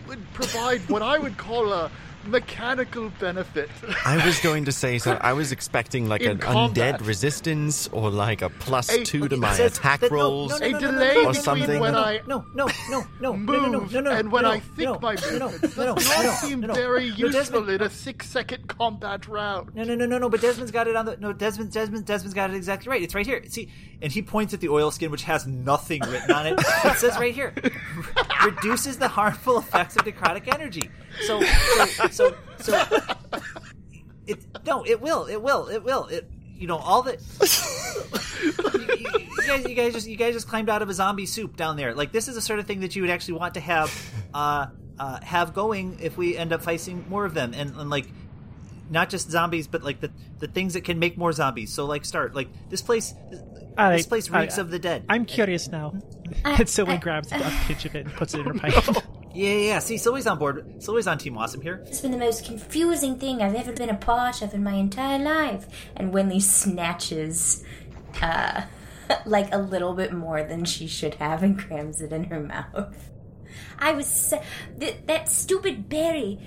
would provide what I would call a mechanical benefit. I was going to say so. I was expecting like In an combat. undead resistance or like a plus Hey, two to my says attack that- no, rolls. no, no, a no, no, delay no, no, Or between something. when I No, no, no, no, no, no, no, move no, no, and when no, I think no, my no, movements no, no, does no, no, not no, seem no, very no, useful Desmond- in a six-second combat round. No, no, no, no, no. But Desmond's got it on the no. Desmond, Desmond, Desmond's got it exactly right. It's right here. See, and he points at the oil skin, which has nothing written on it. It says right here, reduces the harmful effects of necrotic energy. So, so, so, so it no, it will, it will, it will. It you know all the you guys, you guys just you guys just climbed out of a zombie soup down there. Like this is the sort of thing that you would actually want to have uh, uh, have going if we end up facing more of them, and, and like not just zombies, but like the the things that can make more zombies. So like start like this place. I- this place I- reeks of the dead. I'm curious now. I- *laughs* and Sylvan I- grabs a pinch of it and puts it in her *laughs* pipe. yeah, yeah, yeah. See, Sylvie's on board. Sylvie's on Team Awesome here. It's been the most confusing thing I've ever been a part of in my entire life. And Winley snatches, uh, *laughs* like a little bit more than she should have and crams it in her mouth. *laughs* I was. So, th- that stupid berry.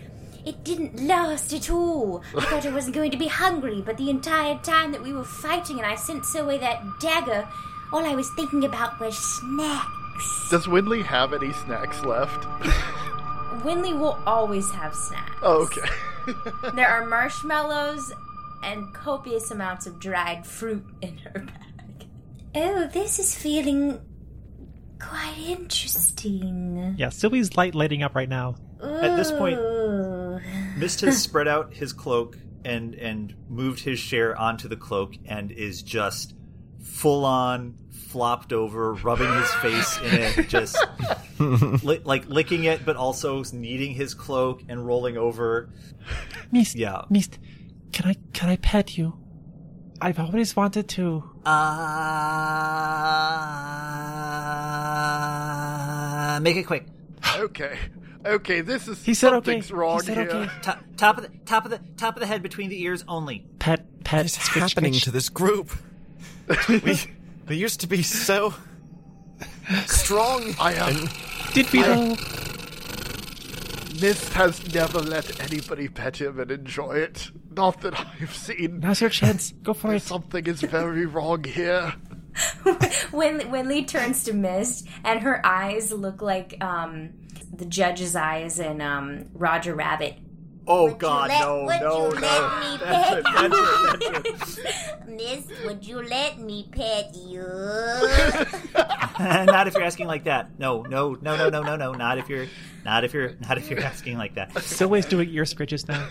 It didn't last at all. I *laughs* thought I wasn't going to be hungry, but the entire time that we were fighting and I sent away that dagger, all I was thinking about was snacks. Does Winley have any snacks left? *laughs* Winley will always have snacks. Oh, okay. *laughs* There are marshmallows and copious amounts of dried fruit in her bag. Oh, this is feeling quite interesting. yeah, Sylvie's light lighting up right now. At this point- Mist has *laughs* spread out his cloak and and moved his share onto the cloak and is just full on flopped over, rubbing his face in it, just *laughs* li- like licking it, but also kneading his cloak and rolling over. Mist, Yeah. Mist, can I can I pet you? I've always wanted to. Uh, make it quick. okay. Okay, this is He said okay. something's wrong he said here. okay. Top, top of the top of the top of the head between the ears only. Pet, pet. What is scritch, happening scritch. to this group? *laughs* we, we used to be so strong. I am. Did we though? Mist has never let anybody pet him and enjoy it. Not that I've seen. Now's your chance. Go for it. Something is very wrong here. *laughs* when Winley turns to Mist, and her eyes look like um, the judge's eyes in um, Roger Rabbit. Oh Would God, let- no, would no, you no. let me *laughs* That's pet it, that's it, that's it. *laughs* Miss, would you let me pet you? *laughs* not if you're asking like that. No, no, no, no, no, no, no. Not if you're, not if you're, not if you're asking like that. Sylvie's doing ear scritches now.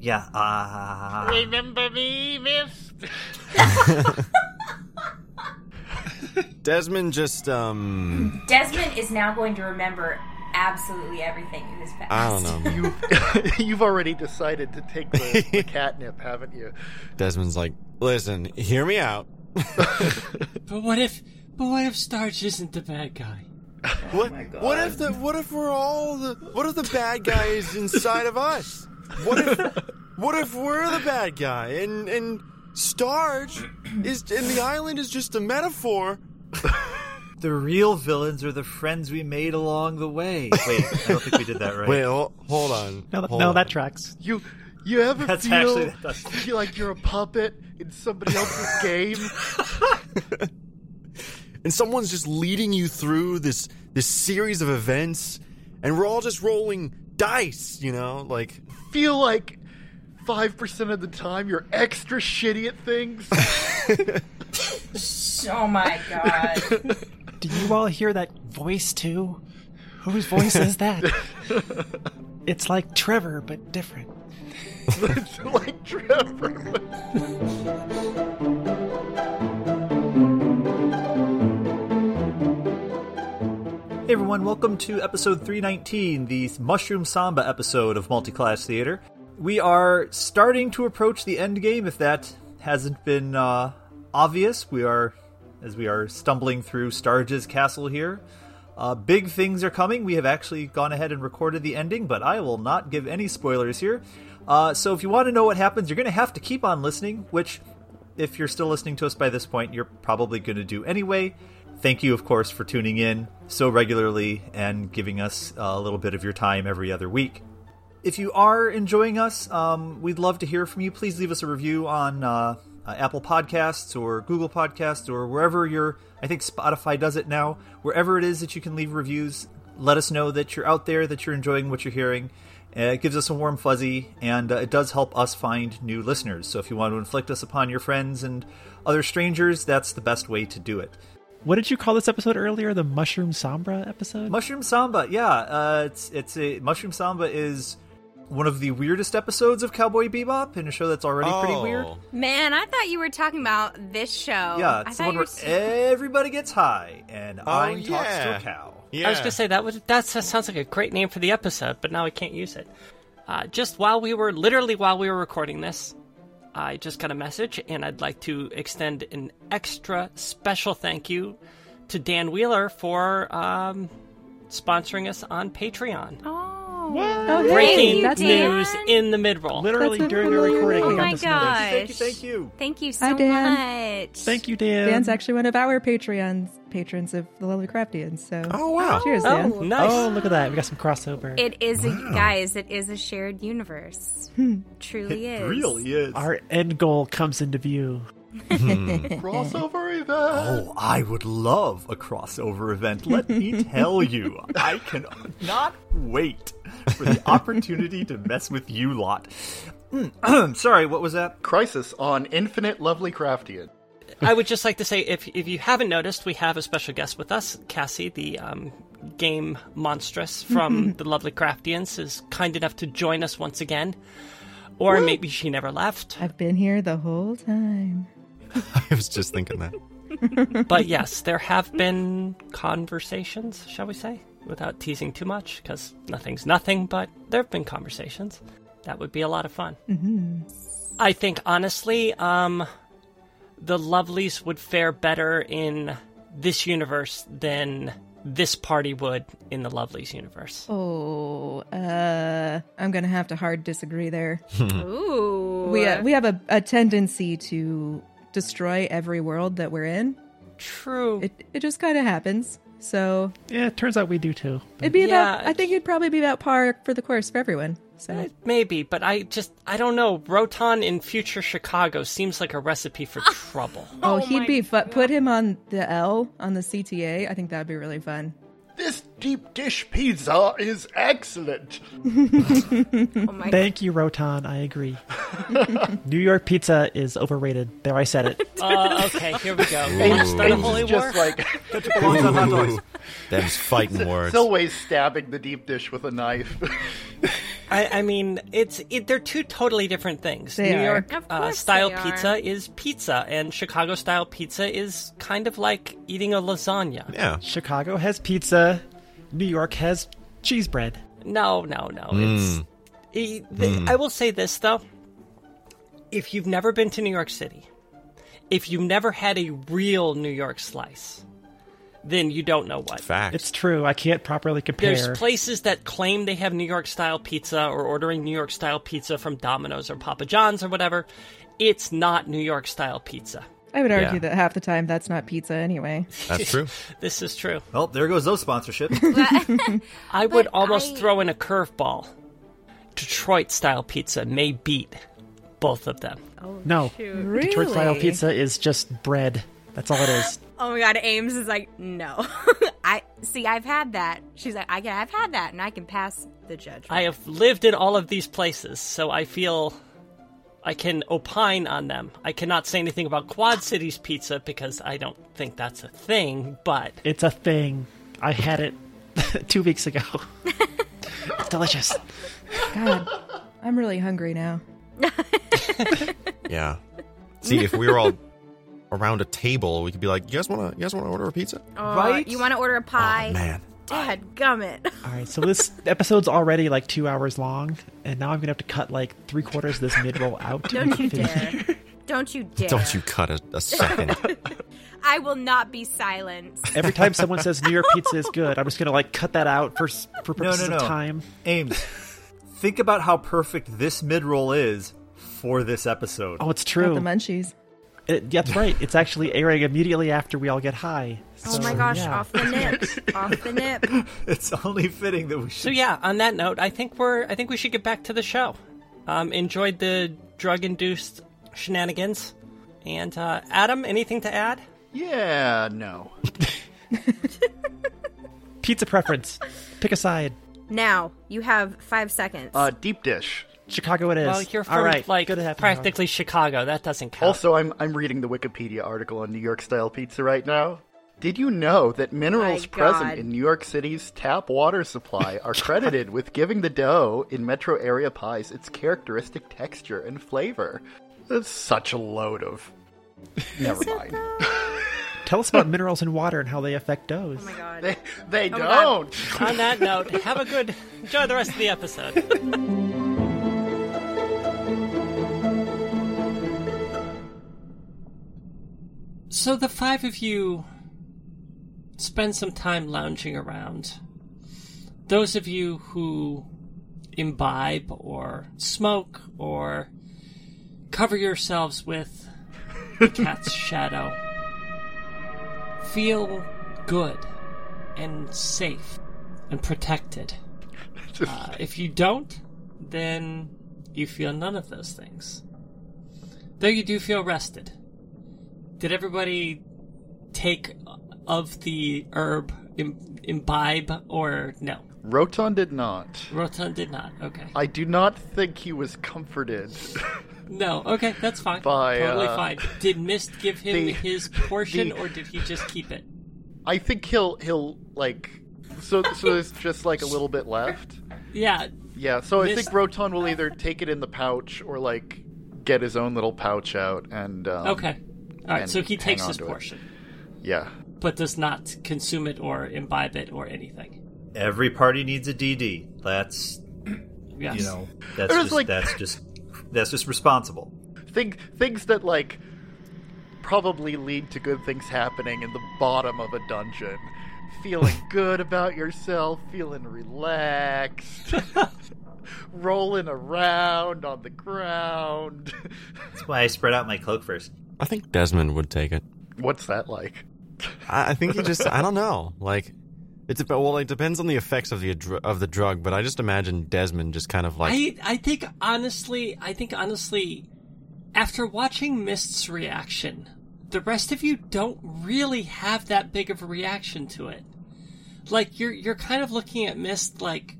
Yeah. Uh, Remember me, Mist? Desmond just um Desmond is now going to remember absolutely everything in his past. I don't know. You've, *laughs* you've already decided to take the, the *laughs* catnip, haven't you? Desmond's like, listen, hear me out. *laughs* But what if, but what if Starge isn't the bad guy? What oh what if the what if we're all the what if the bad guy is inside of us? What if what if we're the bad guy and and Starge is and the island is just a metaphor? The real villains are the friends we made along the way. *laughs* Wait, I don't think we did that right. Wait, hol- hold on. No, hold no, on. that tracks. You you ever That's feel actually- that does- feel *laughs* like you're a puppet in somebody else's *laughs* game? and someone's just leading you through this this series of events and we're all just rolling dice, you know, like Feel like five percent of the time you're extra shitty at things. Oh my god. Do you all hear that voice too? Whose voice is that? *laughs* it's like Trevor, but different. It's like Trevor. Hey everyone, welcome to episode 319, the Mushroom Samba episode of Multiclass Theater. We are starting to approach the end game, if that hasn't been uh, obvious. We are, as we are stumbling through Starge's castle here. Uh, big things are coming. We have actually gone ahead and recorded the ending, but I will not give any spoilers here. Uh, so if you want to know what happens, you're going to have to keep on listening, which, if you're still listening to us by this point, you're probably going to do anyway. Thank you, of course, for tuning in so regularly and giving us a little bit of your time every other week. If you are enjoying us, um, we'd love to hear from you. Please leave us a review on uh, uh, Apple Podcasts or Google Podcasts or wherever you're. I think Spotify does it now. Wherever it is that you can leave reviews, let us know that you're out there, that you're enjoying what you're hearing. Uh, it gives us a warm fuzzy, and uh, it does help us find new listeners. So if you want to inflict us upon your friends and other strangers, that's the best way to do it. What did you call this episode earlier? The Mushroom samba episode? Mushroom Samba, yeah, uh, it's it's a Mushroom Samba is one of the weirdest episodes of Cowboy Bebop in a show that's already pretty weird. Oh. Man, I thought you were talking about this show. Yeah, I it's the thought one you where were. everybody gets high and I'm talks to a cow. Yeah. I was gonna say that was that sounds like a great name for the episode, but now I can't use it. Uh, just while we were literally while we were recording this, I just got a message, and I'd like to extend an extra special thank you to Dan Wheeler for um, sponsoring us on Patreon. Oh, Oh, hey, Breaking that's Dan. news in the mid roll. Literally That's during the recording, Oh got my this notice. gosh. Thank you, thank you. Thank you so Hi, Dan. much. Thank you, Dan. Dan's actually one of our Patreons, patrons of the Lovely Craftians. So, Oh, wow. cheers, oh, Dan. Oh, nice. Oh, look at that. We got some crossover. It is a guys. It is a shared universe. Hmm. Truly is. Really is. Our end goal comes into view. *laughs* Crossover event. Oh, I would love a crossover event. Let me tell you, I can not wait for the opportunity to mess with you lot. Mm, *clears throat* Sorry, what was that? Crisis on Infinite Lovely Craftian. I would just like to say, if if you haven't noticed, we have a special guest with us. Cassie, the um, game monstrous from the Lovely Craftians, is kind enough to join us once again. Or maybe she never left. I've been here the whole time. *laughs* I was just thinking that. But yes, there have been conversations, shall we say, without teasing too much, because nothing's nothing. But there have been conversations. That would be a lot of fun. I think honestly, um, the Lovelies would fare better in this universe than this party would in the Lovelies universe. Oh, uh, I'm gonna have to hard disagree there. *laughs* Ooh. We uh, we have a, a tendency to destroy every world that we're in. True. It it just kind of happens. So Yeah, it turns out we do too. it'd be Yeah. about. I think it'd probably be about par for the course for everyone. So eh, Maybe, but I just I don't know. Rotan in future Chicago seems like a recipe for *laughs* trouble. oh, Oh he'd my be fu- put him on the L on the CTA. I think that'd be really fun. This deep dish pizza is excellent. *laughs* Oh my Thank you, Rotan. I agree. *laughs* New York pizza is overrated. There, I said it. *laughs* Uh, okay, here we go. We wanna start Ames holy is war. just like Belongs on hot dogs. Them's fighting words. It's always stabbing the deep dish with a knife. I, I mean, it's it, they're two totally different things. They New are. York uh, style pizza is pizza, and Chicago style pizza is kind of like eating a lasagna. yeah. Chicago has pizza. New York has cheese bread. No, no, no. It's. I- the- I will say this though: if you've never been to New York City, if you've never had a real New York slice, then you don't know what. Fact. It's true. I can't properly compare. There's places that claim they have New York style pizza or ordering New York style pizza from Domino's or Papa John's or whatever. It's not New York style pizza. I would argue Yeah. that half the time that's not pizza anyway. That's true. *laughs* This is true. Well, there goes those sponsorships. *laughs* *laughs* I would But almost I- throw in a curveball. Detroit style pizza may beat both of them. no. Oh, really? Detroit style pizza is just bread. That's all it is. *gasps* Oh my god, Ames is like, no. *laughs* I see. I've had that. She's like, I can. I've had that, and I can pass the judgment. I have lived in all of these places, so I feel I can opine on them. I cannot say anything about Quad Cities pizza because I don't think that's a thing, but It's a thing. I had it *laughs* two weeks ago. it's *laughs* delicious. God, I'm really hungry now. Yeah. See, if we were all around a table, we could be like, "You guys want to? You guys want to order a pizza?" Oh, Right? You want to order a oh, pie? Oh man. Dad, gummit. *laughs* All right, so this episode's already like two hours long, and now I'm gonna have to cut like three quarters of this mid roll out. To Don't you fit in. dare. Don't you dare. Don't you cut a, a second. *laughs* I will not be silenced. Every time someone says New York pizza is good, I'm just gonna like cut that out for s- for No, no, purposes no. of time. Ames, think about how perfect this mid roll is for this episode. Oh, it's Got true. the munchies. It, that's *laughs* right. It's actually airing immediately after we all get high. Oh my gosh, yeah. off the nip. *laughs* off the nip. It's only fitting that we should. So yeah, on that note, I think we're I think we should get back to the show. Um, enjoyed the drug induced shenanigans. And uh, Adam, anything to add? yeah, no. *laughs* Pizza preference. Pick a side. Now, you have five seconds. Uh, deep dish. Chicago it is. Well, you're from all right. like good to have practically Chicago. That doesn't count. Also, I'm I'm reading the Wikipedia article on New York style pizza right now. Did you know that minerals My present God. in New York City's tap water supply *laughs* are credited with giving the dough in metro area pies its characteristic texture and flavor? That's such a load of. *laughs* Never mind. *laughs* Tell us about minerals in water and how they affect doughs. Oh my god. They, they Oh don't. On that note, have a good enjoy the rest of the episode. So the five of you spend some time lounging around. Those of you who imbibe or smoke or cover yourselves with the *laughs* cat's shadow feel good and safe and protected. *laughs* Uh, if you don't, then you feel none of those things. Though you do feel rested. Did everybody take of the herb, Im- imbibe, or no? Rotan did not. Rotan did not. Okay. I do not think he was comforted. *laughs* No. Okay, that's fine. By, totally uh, fine. Did Mist give him the- his *laughs* portion, the- or did he just keep it? I think he'll he'll like so so there's just like a little bit left. Yeah. Yeah, so I think Rotan will either take it in the pouch or like get his own little pouch out and um, Okay. All right. and So he takes his to it. portion, Yeah. but does not consume it or imbibe it or anything. Every party needs a DD. That's Yes. you know that's just like- that's just that's just responsible. Think things that like probably lead to good things happening in the bottom of a dungeon. Feeling *laughs* good about yourself, feeling relaxed, *laughs* rolling around on the ground. That's why I spread out my cloak first. I think Desmond would take it. What's that like? I, I think he *laughs* just I don't know. Like it's about well, it depends on the effects of the of the drug, but I just imagine Desmond just kind of like I I think honestly, I think honestly, after watching Mist's reaction, the rest of you don't really have that big of a reaction to it. Like you're you're kind of looking at Mist like,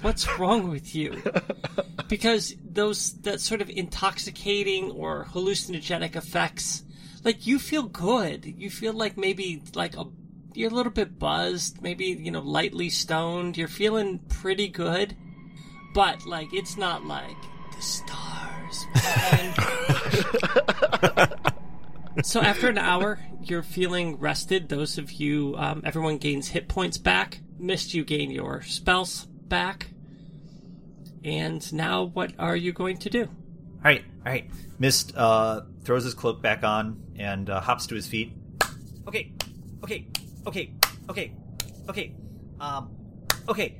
what's wrong with you? Because those that sort of intoxicating or hallucinogenic effects, like you feel good. You feel like maybe like a you're a little bit buzzed, maybe you know lightly stoned. You're feeling pretty good but like it's not like the stars *laughs* so after an hour you're feeling rested those of you um, everyone gains hit points back missed you gain your spells back and now what are you going to do All right, all right. Mist uh, throws his cloak back on and uh, hops to his feet. Okay, okay, okay, okay, okay. Um, okay.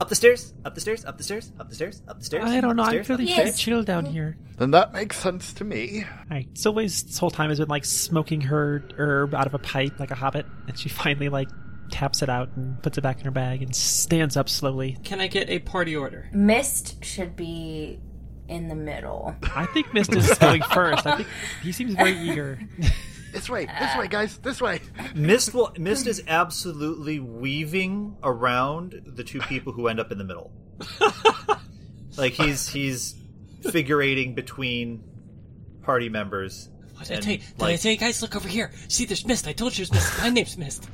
Up the stairs, up the stairs, up the stairs, up the stairs, up the stairs. I don't know. up I'm the stairs, feeling Yes. chill down here. Then that makes sense to me. Alright, Sylva's this whole time has been like smoking her herb out of a pipe like a hobbit, and she finally like taps it out and puts it back in her bag and stands up slowly. can i get a party order Mist should be in the middle. I think Mist is going *laughs* first. I think he seems very eager. *laughs* This way, this way, guys, this way. Mist will, Mist is absolutely weaving around the two people who end up in the middle. *laughs* like he's he's figurating between party members. what did i tell you did i tell you guys look over here see there's mist i told you there's mist my name's mist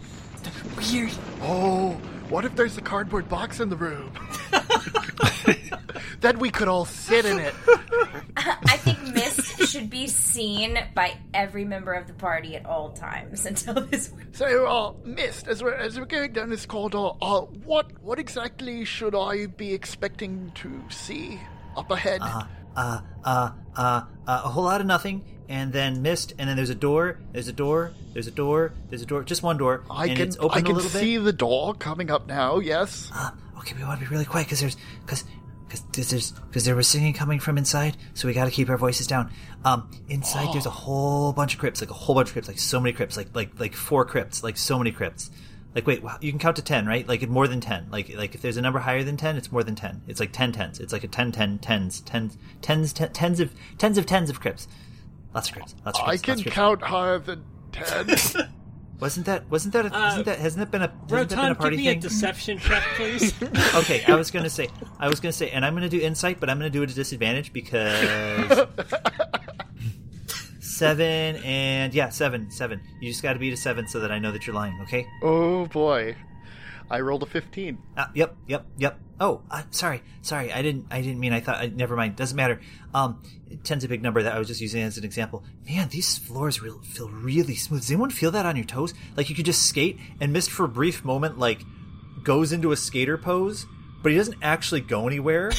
weird Oh, what if there's a cardboard box in the room? *laughs* then we could all sit in it. *laughs* I think Mist should be seen by every member of the party at all times until this. *laughs* So, uh, Mist, as we're, as we're going down this corridor, uh, what what exactly should I be expecting to see up ahead? uh, uh, uh, uh, a whole lot of nothing, and then mist, and then there's a door, there's a door, there's a door, there's a door, just one door, I and can it's open I can see bit. the door coming up now. Yes. Uh, okay, we want to be really quiet because there's because because there's because there was singing coming from inside, so we got to keep our voices down. Um, inside there's a *gasps* whole bunch of crypts, like a whole bunch of crypts, like so many crypts, like like like four crypts, like so many crypts. Like wait, you can count to ten, right? Like more than ten. Like like if there's a number higher than ten, it's more than ten. It's like ten tens. It's like a ten ten tens tens tens ten, tens of tens of tens of crypts. Lots of crypts. Lots of I can lots of crypts. count higher than ten. *laughs* Wasn't that wasn't that a, Uh, hasn't that hasn't that been a hasn't that been a party give me thing? a deception check, please. *laughs* okay, I was gonna say, I was gonna say, and I'm gonna do insight, but I'm gonna do it at a disadvantage because *laughs* seven, and yeah, seven, seven. You just got to beat a seven so that I know that you're lying. Okay? Oh boy, I rolled a fifteen. Uh, yep, yep, yep. Oh, uh, sorry, sorry. I didn't, I didn't mean. I thought. I, never mind. Doesn't matter. Um, ten's a big number that I was just using as an example. Man, these floors real, feel really smooth. Does anyone feel that on your toes? Like you could just skate and mist for a brief moment, like goes into a skater pose, but he doesn't actually go anywhere. *laughs*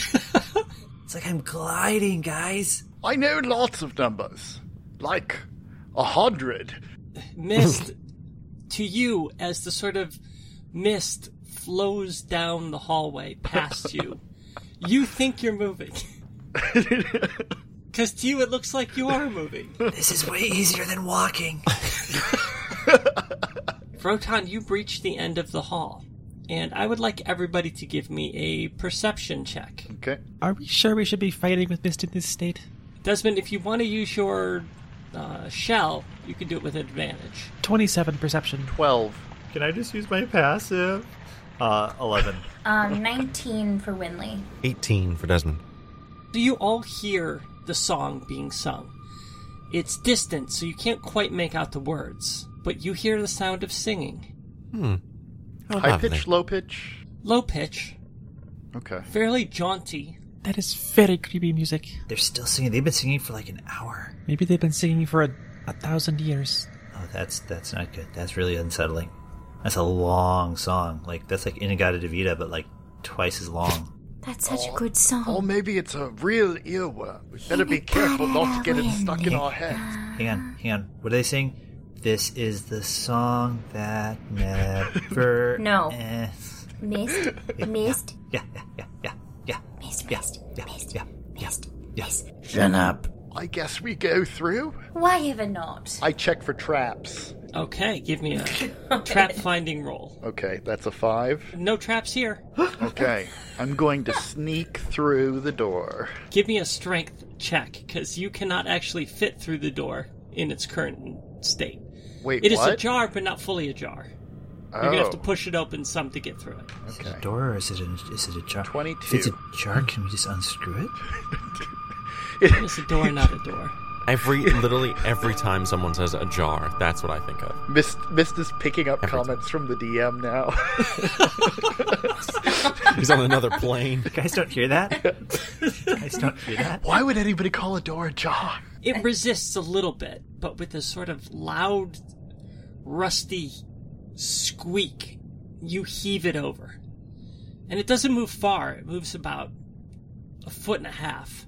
it's like I'm gliding, guys. I know lots of numbers, like a hundred. Mist to you as the sort of mist flows down the hallway past you. *laughs* you think you're moving. *laughs* Because to you, it looks like you are moving. This is way easier than walking. *laughs* Froton, you breach the end of the hall. And I would like everybody to give me a perception check. Okay. Are we sure we should be fighting with Mist in this state? Desmond, if you want to use your uh, shell, you can do it with advantage. 27 perception. Twelve. Can I just use my passive? Uh, 11. *laughs* Um, 19 for Winley. 18 for Desmond. Do you all hear the song being sung? It's distant, so you can't quite make out the words, but you hear the sound of singing. Oh, High lovely. pitch, low pitch. Low pitch, Okay. fairly jaunty. That is very creepy music. They're still singing. They've been singing for like an hour. Maybe they've been singing for a, a thousand years. Oh, that's that's not good. That's really unsettling. That's a long song. Like that's like In-A-Gadda-Da-Vida, but like twice as long. That's such a oh. good song. Or maybe it's a real earworm. We better be careful not to get it stuck in our heads. Hang on, hang on. What do they sing? This is the song that *laughs* never. No. ends. Mist, *laughs* mist, Yeah, yeah, yeah, yeah, yeah, mist, yeah, mist, yeah, mist, yeah, yeah, mist, yeah. mist. Shut up. I guess we go through. Why ever not? I check for traps. Okay, give me a *laughs* trap finding roll. Okay, that's a five. No traps here. *gasps* Okay, I'm going to sneak through the door. Give me a strength check, because you cannot actually fit through the door in its current state. Wait, It is what? ajar, but not fully ajar. Oh, You're gonna have to oh. push it open some to get through it. okay. Door or is it a is it a jar? 22. If it's a jar, can we just unscrew it? *laughs* It's a door, not a door. Every literally every time someone says a jar, that's what I think of. Mist, Mist is picking up Every comments from the DM now. *laughs* He's on another plane. You guys don't hear that? You guys don't hear that? Why would anybody call a door a jar? It resists a little bit, but with a sort of loud, rusty squeak, you heave it over. And it doesn't move far, it moves about a foot and a half.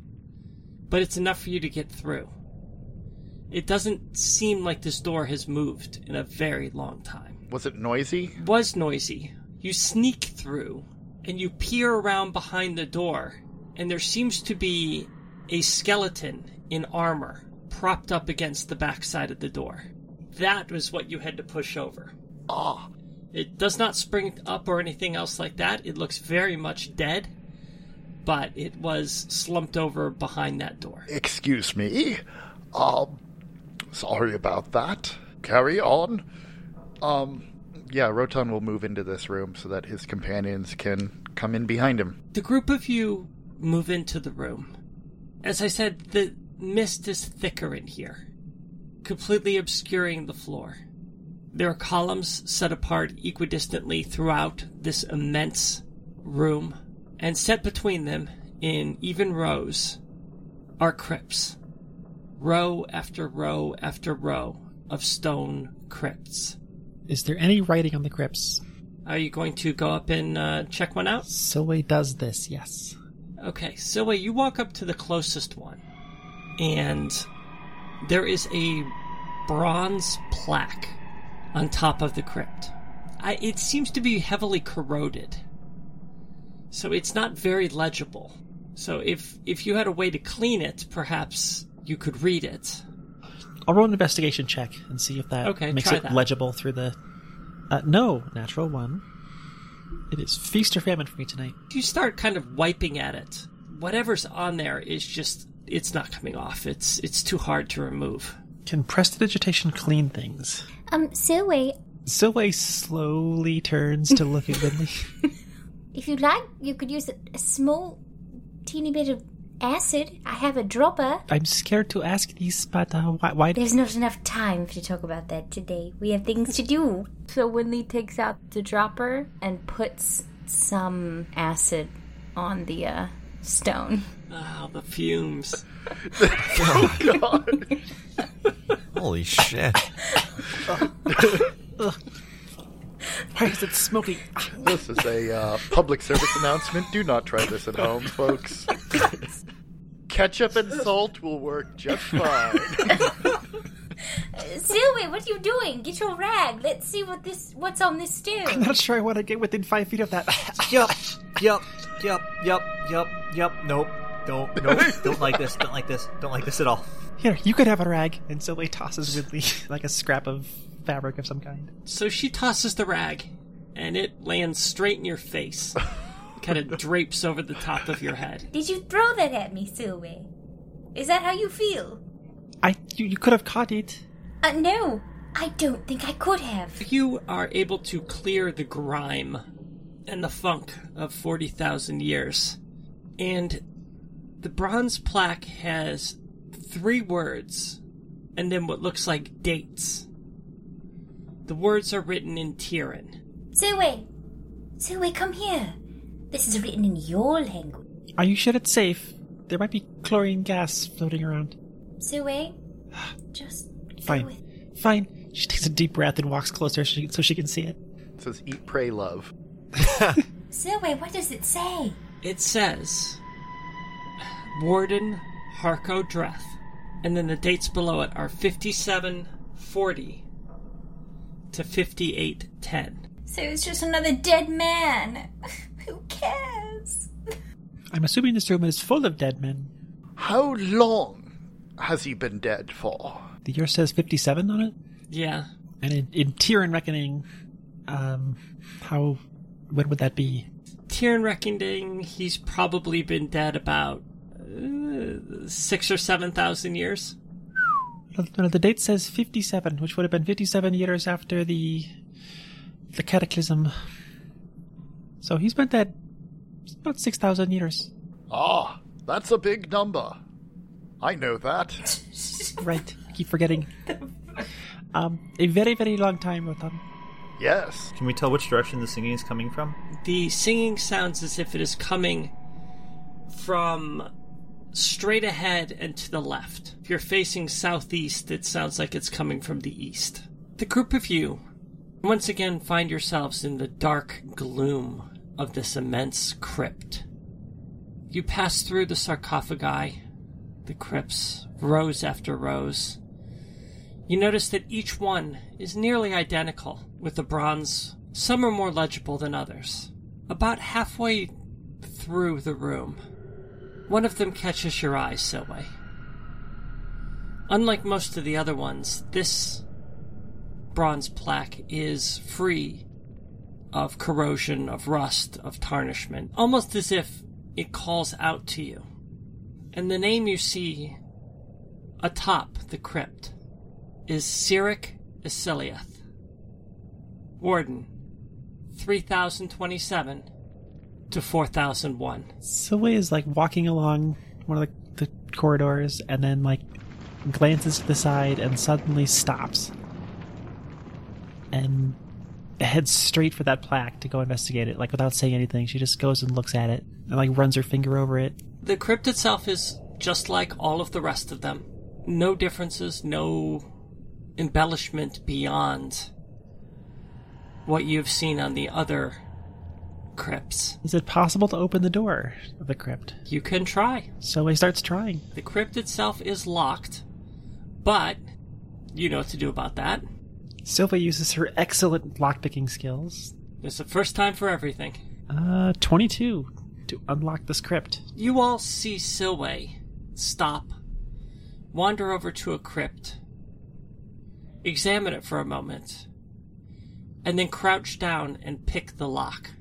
But it's enough for you to get through. It doesn't seem like this door has moved in a very long time. Was it noisy? was noisy. You sneak through and you peer around behind the door, and there seems to be a skeleton in armor propped up against the backside of the door. That was what you had to push over. Ah, It does not spring up or anything else like that. It looks very much dead, but it was slumped over behind that door. excuse me. Um, sorry about that. Carry on. Um, yeah, Rotan will move into this room so that his companions can come in behind him. The group of you move into the room. As I said, the mist is thicker in here, completely obscuring the floor. There are columns set apart equidistantly throughout this immense room, and set between them in even rows are crypts. Row after row after row of stone crypts. Is there any writing on the crypts? Are you going to go up and uh, check one out? Silway does this, yes. Okay, so you walk up to the closest one, and there is a bronze plaque on top of the crypt. I, it seems to be heavily corroded, so it's not very legible. So if if you had a way to clean it, perhaps you could read it. I'll roll an investigation check and see if that Okay, makes it that. legible through the. Uh, no, natural one. It is feast or famine for me tonight. You start kind of wiping at it. Whatever's on there is just it's not coming off. It's it's too hard to remove. Can prestidigitation clean things? Um, Silway, Silway slowly turns to look at Winley. *laughs* if you'd like, you could use a, a small, teeny bit of acid. I have a dropper. I'm scared to ask this, but uh, why? why There's not enough time to talk about that today. We have things to do. So Winley takes out the dropper and puts some acid on the uh, stone. Oh, the fumes. God! *laughs* Holy shit. *laughs* why is it smoking? This is a uh, public service announcement. Do not try this at home, folks. Ketchup and salt will work just fine. *laughs* Sylvie, what are you doing? Get your rag. Let's see what this what's on this stew. I'm stone. not sure I want to get within five feet of that. *laughs* Yup, yup, yup, yup, yup, yup. Nope, don't, nope. don't like this. Don't like this. Don't like this at all. Here, you could have a rag. And Sylvie tosses Ridley like a scrap of fabric of some kind. So she tosses the rag, and it lands straight in your face. *laughs* kind of drapes over the top of your head. Did you throw that at me, Sylvie? Is that how you feel? I, you, you could have caught it. Uh, no. I don't think I could have. You are able to clear the grime and the funk of 40,000 years. And the bronze plaque has three words and then what looks like dates. The words are written in Tyran. Sylvie! Sylvie, come here. This is written in your language. Are you sure it's safe? There might be chlorine gas floating around. Sylvie, *sighs* just Fine. with Fine. She takes a deep breath and walks closer so she, so she can see it. It says eat, pray, love. *laughs* Sylvie, what does it say? It says Warden Harko Dreth. And then the dates below it are 5740 to 5810. So it's just another dead man. *laughs* Who cares? I'm assuming this room is full of dead men. How long has he been dead for? The year says 57 on it. Yeah. And in, in Tyrian reckoning, um, how, when would that be? Tyrian reckoning he's probably been dead about uh, six or seven thousand years. No, no, the date says 57, which would have been 57 years after the, the cataclysm. So he spent that about 6,000 years. Ah, that's a big number. I know that. *laughs* Right. I keep forgetting. Um, a very, very long time, Rotan. Yes. Can we tell which direction the singing is coming from? The singing sounds as if it is coming from straight ahead and to the left. If you're facing southeast, it sounds like it's coming from the east. The group of you once again find yourselves in the dark gloom of this immense crypt. You pass through the sarcophagi, the crypts, rows after rows. You notice that each one is nearly identical, with the bronze. Some are more legible than others. About halfway through the room, one of them catches your eye, Silway. Unlike most of the other ones, this bronze plaque is free of corrosion, of rust, of tarnishment, almost as if it calls out to you. And the name you see atop the crypt is Cyric Isiliath, Warden, 3027 to 4001. Silway is like walking along one of the, the corridors and then like glances to the side and suddenly stops and heads straight for that plaque to go investigate it like without saying anything she just goes and looks at it and like runs her finger over it The crypt itself is just like all of the rest of them. No differences, no embellishment beyond what you've seen on the other crypts. is it possible to open the door of the crypt You can try. so he starts trying The crypt itself is locked, but you know what to do about that. Silva uses her excellent lockpicking skills It's the first time for everything. uh 22 to unlock this crypt You all see Silway stop, wander over to a crypt, examine it for a moment, and then crouch down and pick the lock.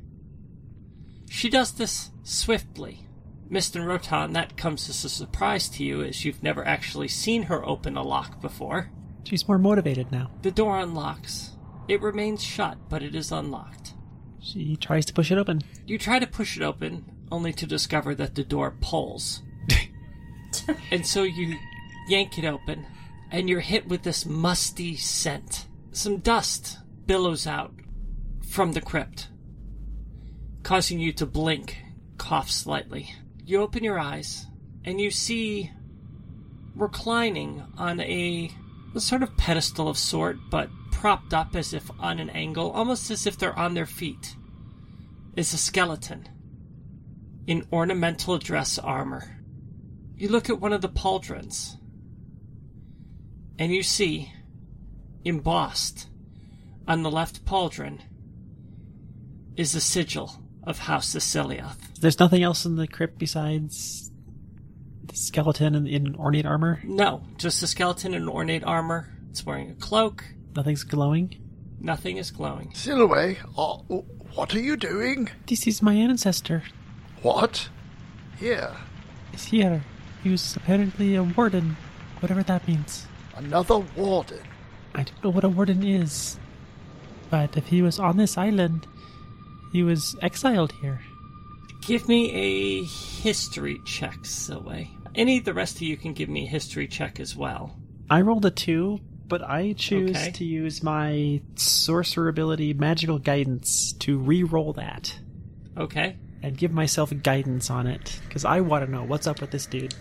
She does this swiftly. Mist and Rotan, that comes as a surprise to you as you've never actually seen her open a lock before. she's more motivated now The door unlocks. It remains shut, but it is unlocked. she tries to push it open You try to push it open, only to discover that the door pulls. *laughs* And so you yank it open, and you're hit with this musty scent. Some dust billows out from the crypt, causing you to blink, cough slightly. You open your eyes, and you see reclining on a, a sort of pedestal of sort, but propped up as if on an angle, almost as if they're on their feet, is a skeleton in ornamental dress armor. You look at one of the pauldrons, and you see, embossed on the left pauldron, is a sigil of House Siciliath. There's nothing else in the crypt besides the skeleton in, in ornate armor. No, just a skeleton in ornate armor. It's wearing a cloak. Nothing's glowing. Nothing is glowing. Silhouette, uh, what are you doing? This is my ancestor. What? Here. He's here. He was apparently a warden, whatever that means. Another warden. I don't know what a warden is, but if he was on this island, he was exiled here. Give me a history check, Silway. Any of the rest of you can give me a history check as well. I rolled a two, but I choose Okay. to use my sorcerer ability, magical guidance, to re-roll that Okay. and give myself guidance on it because I want to know what's up with this dude.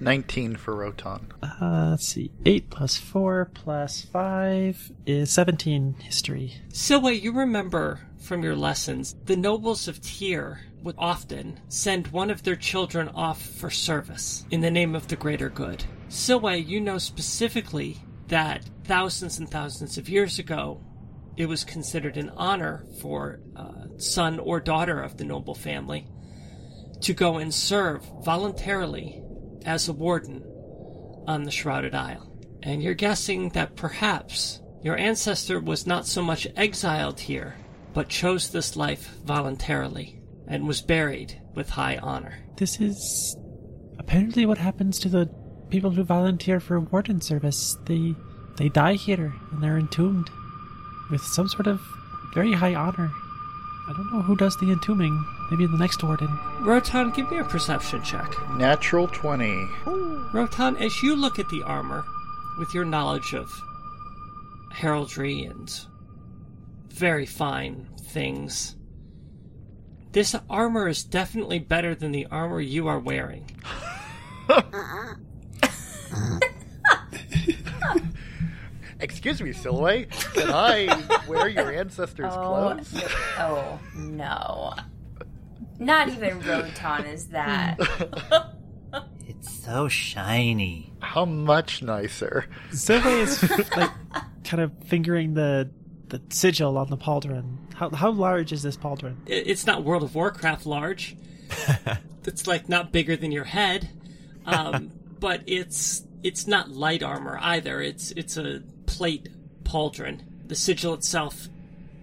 19 for Rotan. Uh, let's see, eight plus four plus five is seventeen history. Silway, you remember from your lessons, the nobles of Tyr would often send one of their children off for service in the name of the greater good. Silway, you know specifically that thousands and thousands of years ago, it was considered an honor for a son or daughter of the noble family to go and serve voluntarily as a warden on the Shrouded Isle. And you're guessing that perhaps your ancestor was not so much exiled here, but chose this life voluntarily and was buried with high honor. This is apparently what happens to the people who volunteer for warden service. They they die here and they're entombed with some sort of very high honor. I don't know who does the entombing. Maybe the next warden. Rotan, give me a perception check. Natural 20. Rotan, as you look at the armor, with your knowledge of heraldry and very fine things, this armor is definitely better than the armor you are wearing. *laughs* Excuse me, Silhouette. Can I wear your ancestors' oh, clothes? *laughs* Oh no. Not even Rotan is that. *laughs* It's so shiny. How much nicer? Zoe is like kind of fingering the the sigil on the pauldron. How how large is this pauldron? It's not World of Warcraft large. *laughs* it's like not bigger than your head, um, *laughs* but it's it's not light armor either. It's it's a plate pauldron. The sigil itself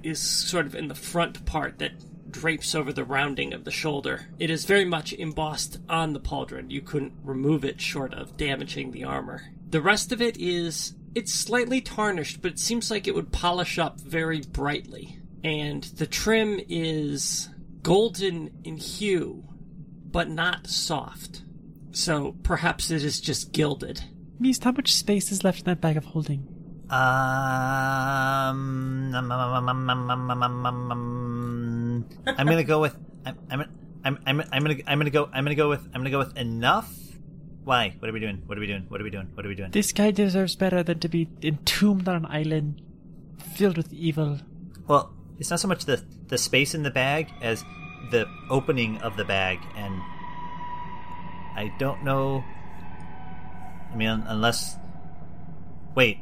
is sort of in the front part that drapes over the rounding of the shoulder. It is very much embossed on the pauldron. You couldn't remove it short of damaging the armor. The rest of it is it's slightly tarnished, but it seems like it would polish up very brightly. And the trim is golden in hue, but not soft. So perhaps it is just gilded. Mist, how much space is left in that bag of holding? Um, um, um I'm gonna go with I'm I'm I'm I'm gonna I'm gonna go I'm gonna go with I'm gonna go with enough why? What are we doing? What are we doing? What are we doing? What are we doing? This guy deserves better than to be entombed on an island filled with evil. Well, it's not so much the the space in the bag as the opening of the bag, and I don't know. I mean, unless wait,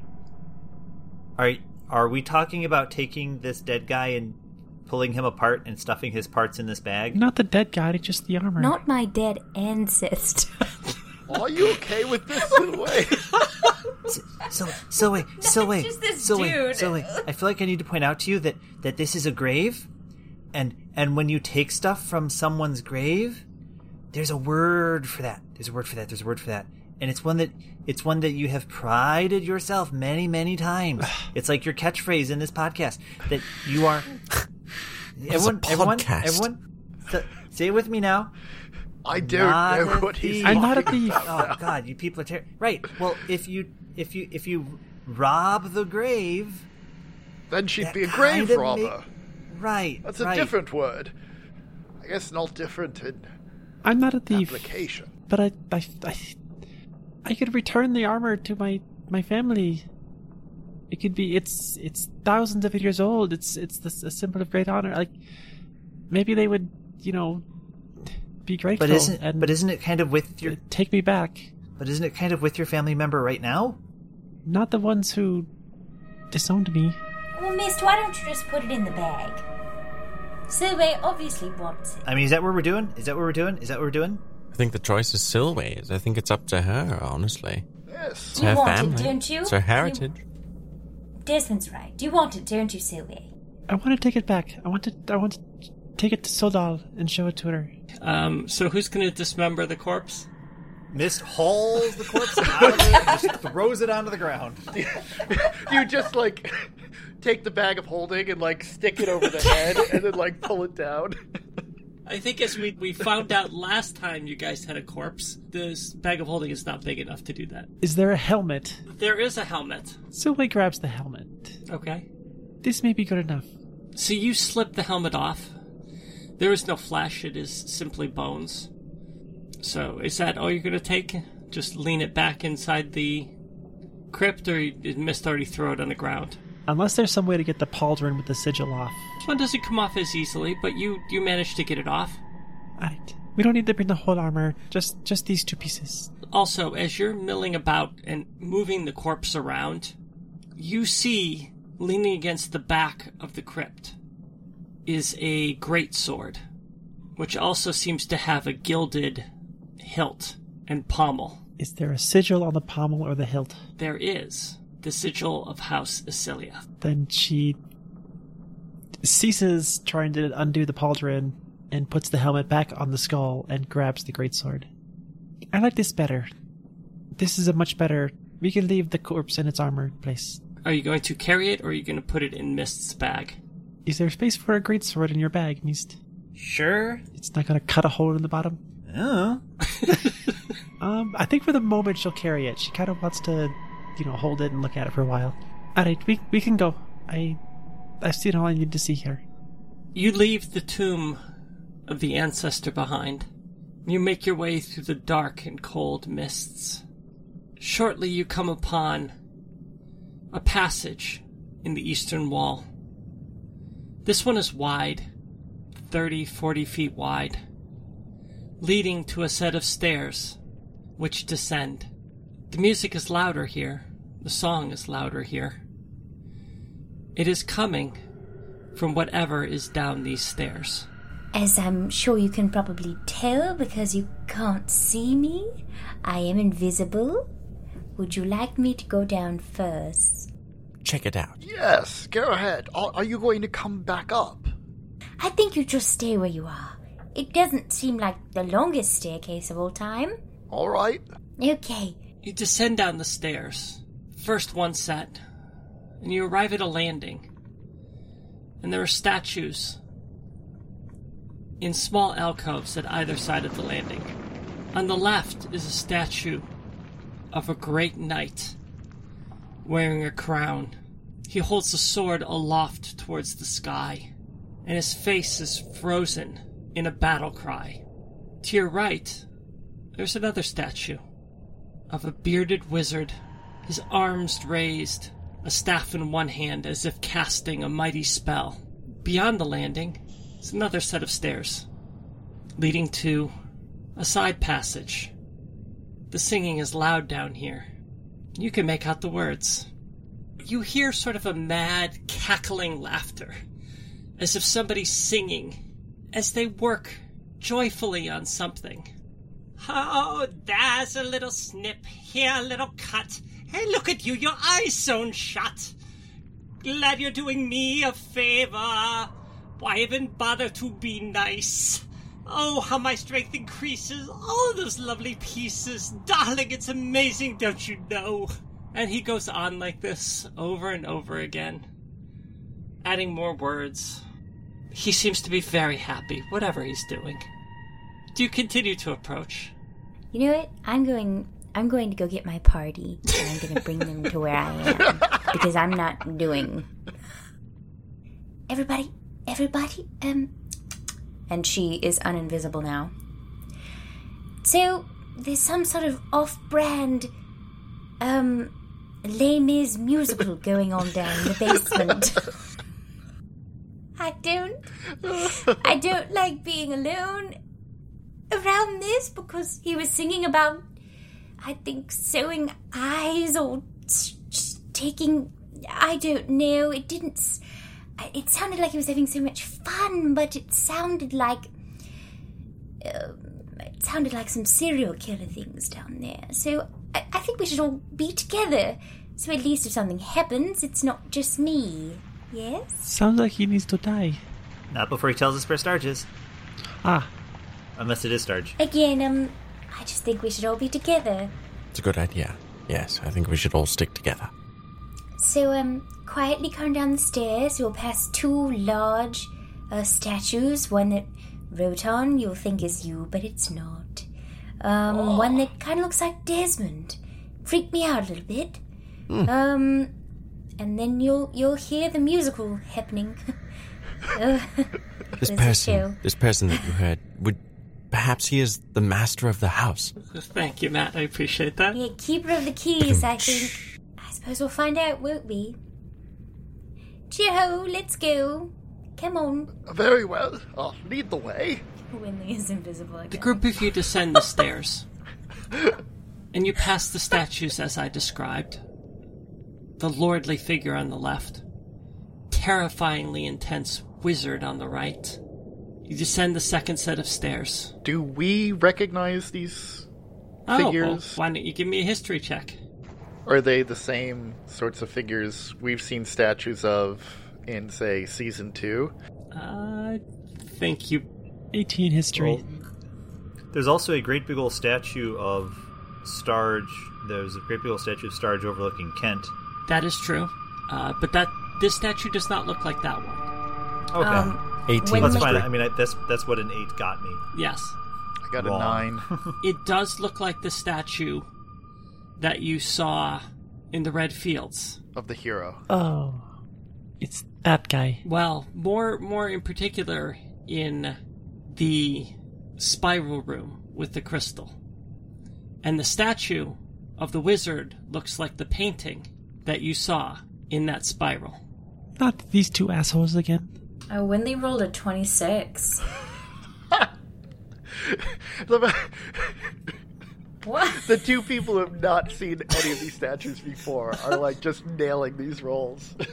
are are we talking about taking this dead guy and pulling him apart and stuffing his parts in this bag? Not the dead guy, just the armor. Not my dead ancestor. *laughs* Are you okay with this, *laughs* oh Silhouette? So, so wait, so wait, just this so wait, dude. so wait. I feel like I need to point out to you that that this is a grave, and and when you take stuff from someone's grave, there's a word for that. There's a word for that. There's a word for that, and it's one that it's one that you have prided yourself many many times. *sighs* it's like your catchphrase in this podcast that you are. is a everyone, everyone, everyone, say it with me now. I don't Not know a what he's thief. I'm not a thief. Oh God, you people are terrible. right. Well, if you if you if you rob the grave, Then she'd be a grave robber. make- right? That's a right. different word. I guess not different in I'm not a thief, application. but I, I, I, I could return the armor to my my family. It could be. It's it's thousands of years old. It's it's this, a symbol of great honor. Like maybe they would, you know, be grateful. But isn't and but isn't it kind of with your take me back? but isn't it kind of with your family member right now? Not the ones who disowned me. Well, Mist, why don't you just put it in the bag? Sylvie obviously wants it. I mean, is that what we're doing? Is that what we're doing? Is that what we're doing? I think the choice is Silway's. I think it's up to her, honestly. Yes. It's You her want it, family. don't you? It's her You- heritage. Desmond's right. You want it, don't you, Sylvie? I want to take it back. I want to. I want to take it to Sodal and show it to her. Um, so who's going to dismember the corpse? Mist hauls the corpse out of it and just throws it onto the ground. *laughs* you just like take the bag of holding and like stick it over the head and then like pull it down. I think as we, we found out last time you guys had a corpse, this bag of holding is not big enough to do that. Is there a helmet? There is a helmet. Silway grabs the helmet. Okay. This may be good enough. So you slip the helmet off. There is no flesh, it is simply bones. So is that all you're going to take? Just lean it back inside the crypt, or did Mist already throw it on the ground? Unless there's some way to get the pauldron with the sigil off. This one doesn't come off as easily, but you you managed to get it off. Alright. We don't need to bring the whole armor. Just just these two pieces. Also, as you're milling about and moving the corpse around, you see leaning against the back of the crypt is a great sword, which also seems to have a gilded hilt and pommel. Is there a sigil on the pommel or the hilt? There is the sigil of House Isilia. Then she ceases trying to undo the pauldron and puts the helmet back on the skull and grabs the greatsword. I like this better. This is a much better. We can leave the corpse in its armor place. Are you going to carry it, or are you going to put it in Mist's bag? Is there space for a greatsword in your bag, Mist? Sure. It's not gonna cut a hole in the bottom. Oh. *laughs* Um, I think for the moment she'll carry it. She kind of wants to, you know, hold it and look at it for a while. All right, we we can go. I I've seen all I need to see here. You leave the tomb of the ancestor behind. You make your way through the dark and cold mists. Shortly, you come upon a passage in the eastern wall. This one is wide, 30, 40 feet wide, leading to a set of stairs which descend. The music is louder here. The song is louder here. It is coming from whatever is down these stairs. As I'm sure you can probably tell because you can't see me, I am invisible. Would you like me to go down first? Check it out. Yes, go ahead. Are, are you going to come back up? I think you just stay where you are. It doesn't seem like the longest staircase of all time. All right. Okay, You descend down the stairs, first one set, and you arrive at a landing. And there are statues in small alcoves at either side of the landing. On the left is a statue of a great knight wearing a crown. He holds a sword aloft towards the sky, and his face is frozen in a battle cry. To your right, there's another statue of a bearded wizard, his arms raised, a staff in one hand as if casting a mighty spell. Beyond the landing is another set of stairs, leading to a side passage. The singing is loud down here. You can make out the words. You hear sort of a mad, cackling laughter, as if somebody's singing, as they work joyfully on something. Oh, there's a little snip, here a little cut. Hey, look at you, your eyes sewn shut. Glad you're doing me a favor. Why even bother to be nice? Oh, how my strength increases. All those lovely pieces. Darling, it's amazing, don't you know? And he goes on like this over and over again, adding more words. He seems to be very happy, whatever he's doing. Do you continue to approach. You know what? I'm going. I'm going to go get my party, and I'm going to bring them to where I am because I'm not doing. Everybody, everybody, um, and she is uninvisible now. So there's some sort of off-brand, um, Les Mis musical *laughs* going on down in the basement. I don't. I don't like being alone around this because he was singing about, I think, sewing eyes or taking. I don't know. It didn't. S- It sounded like he was having so much fun, but it sounded like. Um, it sounded like some serial killer things down there. So I, I think we should all be together. So at least if something happens, it's not just me. Yes? Sounds like he needs to die. Not before he tells us where Starge is. Ah, Unless it is Starge. Again, um, I just think we should all be together. It's a good idea. Yes, I think we should all stick together. So, um, quietly come down the stairs. You'll pass two large uh, statues. One that Rotan you'll think is you, but it's not. Um, one that kind of looks like Desmond. Freaked me out a little bit. Um, and then you'll you'll hear the musical happening. *laughs* Uh, *laughs* This person, this person that you heard, would perhaps he is the master of the house. Thank you, Matt. I appreciate that. yeah, keeper of the keys. I think. I suppose we'll find out, won't we? Cheer-ho, let's go. Come on. Very well. I'll lead the way. Winley is invisible again. The group of you descend the stairs, and you pass the statues as I described. The lordly figure on the left, terrifyingly intense wizard on the right. You descend the second set of stairs. Do we recognize these Oh, well, figures? why don't you give me a history check? Are they the same sorts of figures we've seen statues of in, say, season two? I think you 18 history. There's also a great big old statue of Starge. There's a great big old statue of Starge overlooking Kent. That is true, uh, but that this statue does not look like that one. Okay, Um, 18 When that's the- fine. I mean, I, that's that's what an eight got me. Yes, I got Wrong. a nine. *laughs* it does look like the statue that you saw in the red fields. of the hero. Oh, it's that guy. Well, more more in particular in the spiral room with the crystal. And the statue of the wizard looks like the painting that you saw in that spiral. Not these two assholes again. Oh, Winley rolled a 26. *laughs* What? *laughs* the two people who have not seen any of these statues before are like just nailing these rolls. *laughs*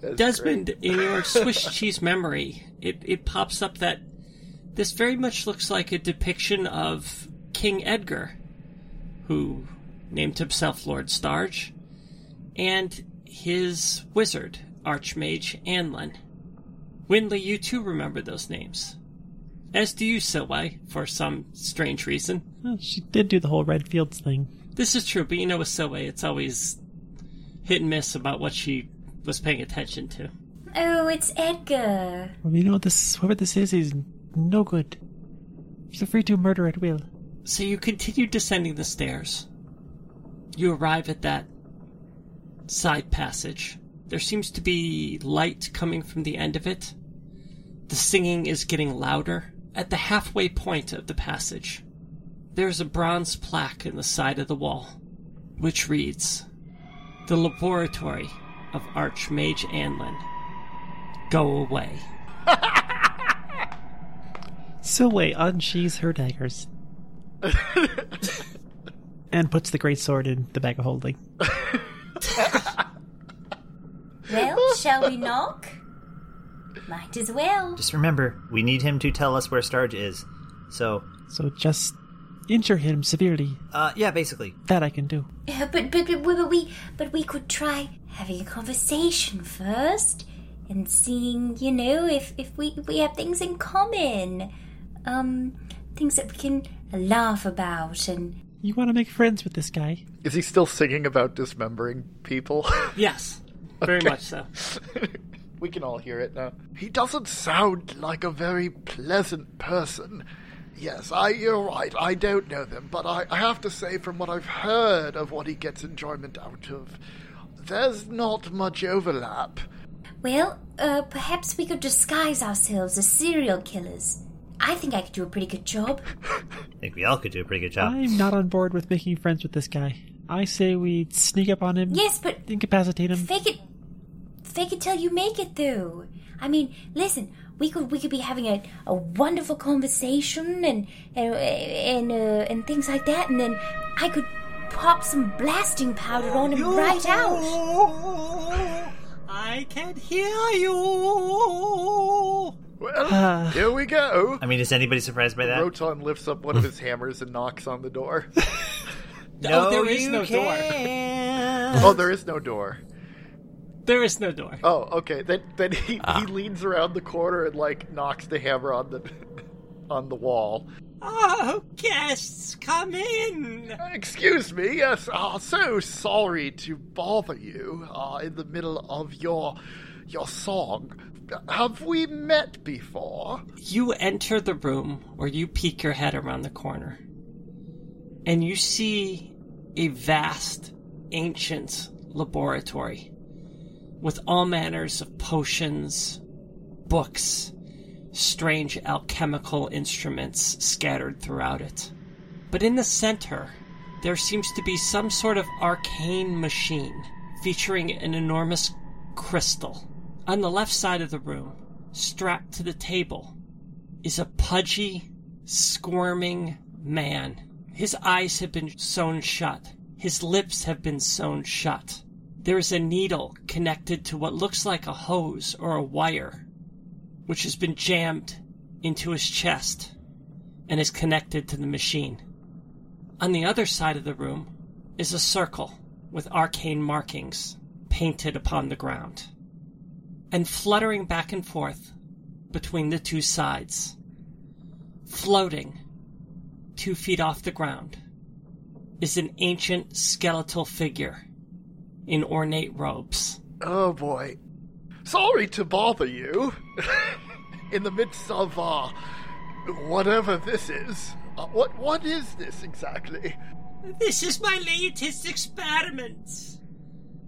That's Desmond, great. in your *laughs* Swiss cheese memory, it, it pops up that this very much looks like a depiction of King Edgar, who named himself Lord Starge, and his wizard, Archmage Anlin. Winley, you too remember those names. As do you, Silway, for some strange reason. Well, she did do the whole red fields thing. This is true, but you know with Silway, it's always hit and miss about what she was paying attention to. Oh, it's Edgar. Well, you know what this whoever this is, he's no good. He's free to murder at will. So you continue descending the stairs. You arrive at that side passage. There seems to be light coming from the end of it. The singing is getting louder. At the halfway point of the passage, there's a bronze plaque in the side of the wall, which reads The Laboratory of Archmage Anlin. Go away. *laughs* Silway unsheathes her daggers. *laughs* and puts the great sword in the bag of holding. *laughs* Well, shall we knock? Might as well. Just remember, we need him to tell us where Starge is. So, So just injure him severely. uh, yeah, basically. That I can do. Uh, but, but, but, but we but we could try having a conversation first and seeing, you know, if if we we have things in common, um, things that we can laugh about and You want to make friends with this guy? Is he still singing about dismembering people? Yes, very much so. *laughs* We can all hear it now. He doesn't sound like a very pleasant person. Yes, I you're right. I don't know them, but I, I have to say from what I've heard of what he gets enjoyment out of, there's not much overlap. Well, uh, perhaps we could disguise ourselves as serial killers. I think I could do a pretty good job. *laughs* I think we all could do a pretty good job. I'm not on board with making friends with this guy. I say we sneak up on him, Yes, but incapacitate him. fake it, fake it till you make it. Though, I mean, listen, we could we could be having a, a wonderful conversation and and and, uh, and things like that, and then I could pop some blasting powder on him right out. I can hear you. Well, *sighs* here we go. I mean, is anybody surprised by that? Rotan lifts up one of his hammers and knocks on the door. *laughs* oh, there is you no door. can't. oh, there is no door. There is no door. Oh, okay. Then then he, he leans around the corner and like knocks the hammer on the *laughs* on the wall. Oh, guests, come in. Excuse me. Yes. Uh, so sorry to bother you uh, in the middle of your your song. Have we met before? You enter the room or you peek your head around the corner, and you see a vast, ancient laboratory with all manners of potions, books, strange alchemical instruments scattered throughout it. But in the center, there seems to be some sort of arcane machine featuring an enormous crystal. On the left side of the room, strapped to the table, is a pudgy, squirming man. His eyes have been sewn shut. His lips have been sewn shut. There is a needle connected to what looks like a hose or a wire, which has been jammed into his chest and is connected to the machine. On the other side of the room is a circle with arcane markings painted upon the ground. And fluttering back and forth between the two sides, floating two feet off the ground, is an ancient skeletal figure in ornate robes. Oh boy. Sorry to bother you. *laughs* in the midst of uh whatever this is. Uh, what what is this exactly? This is my latest experiment.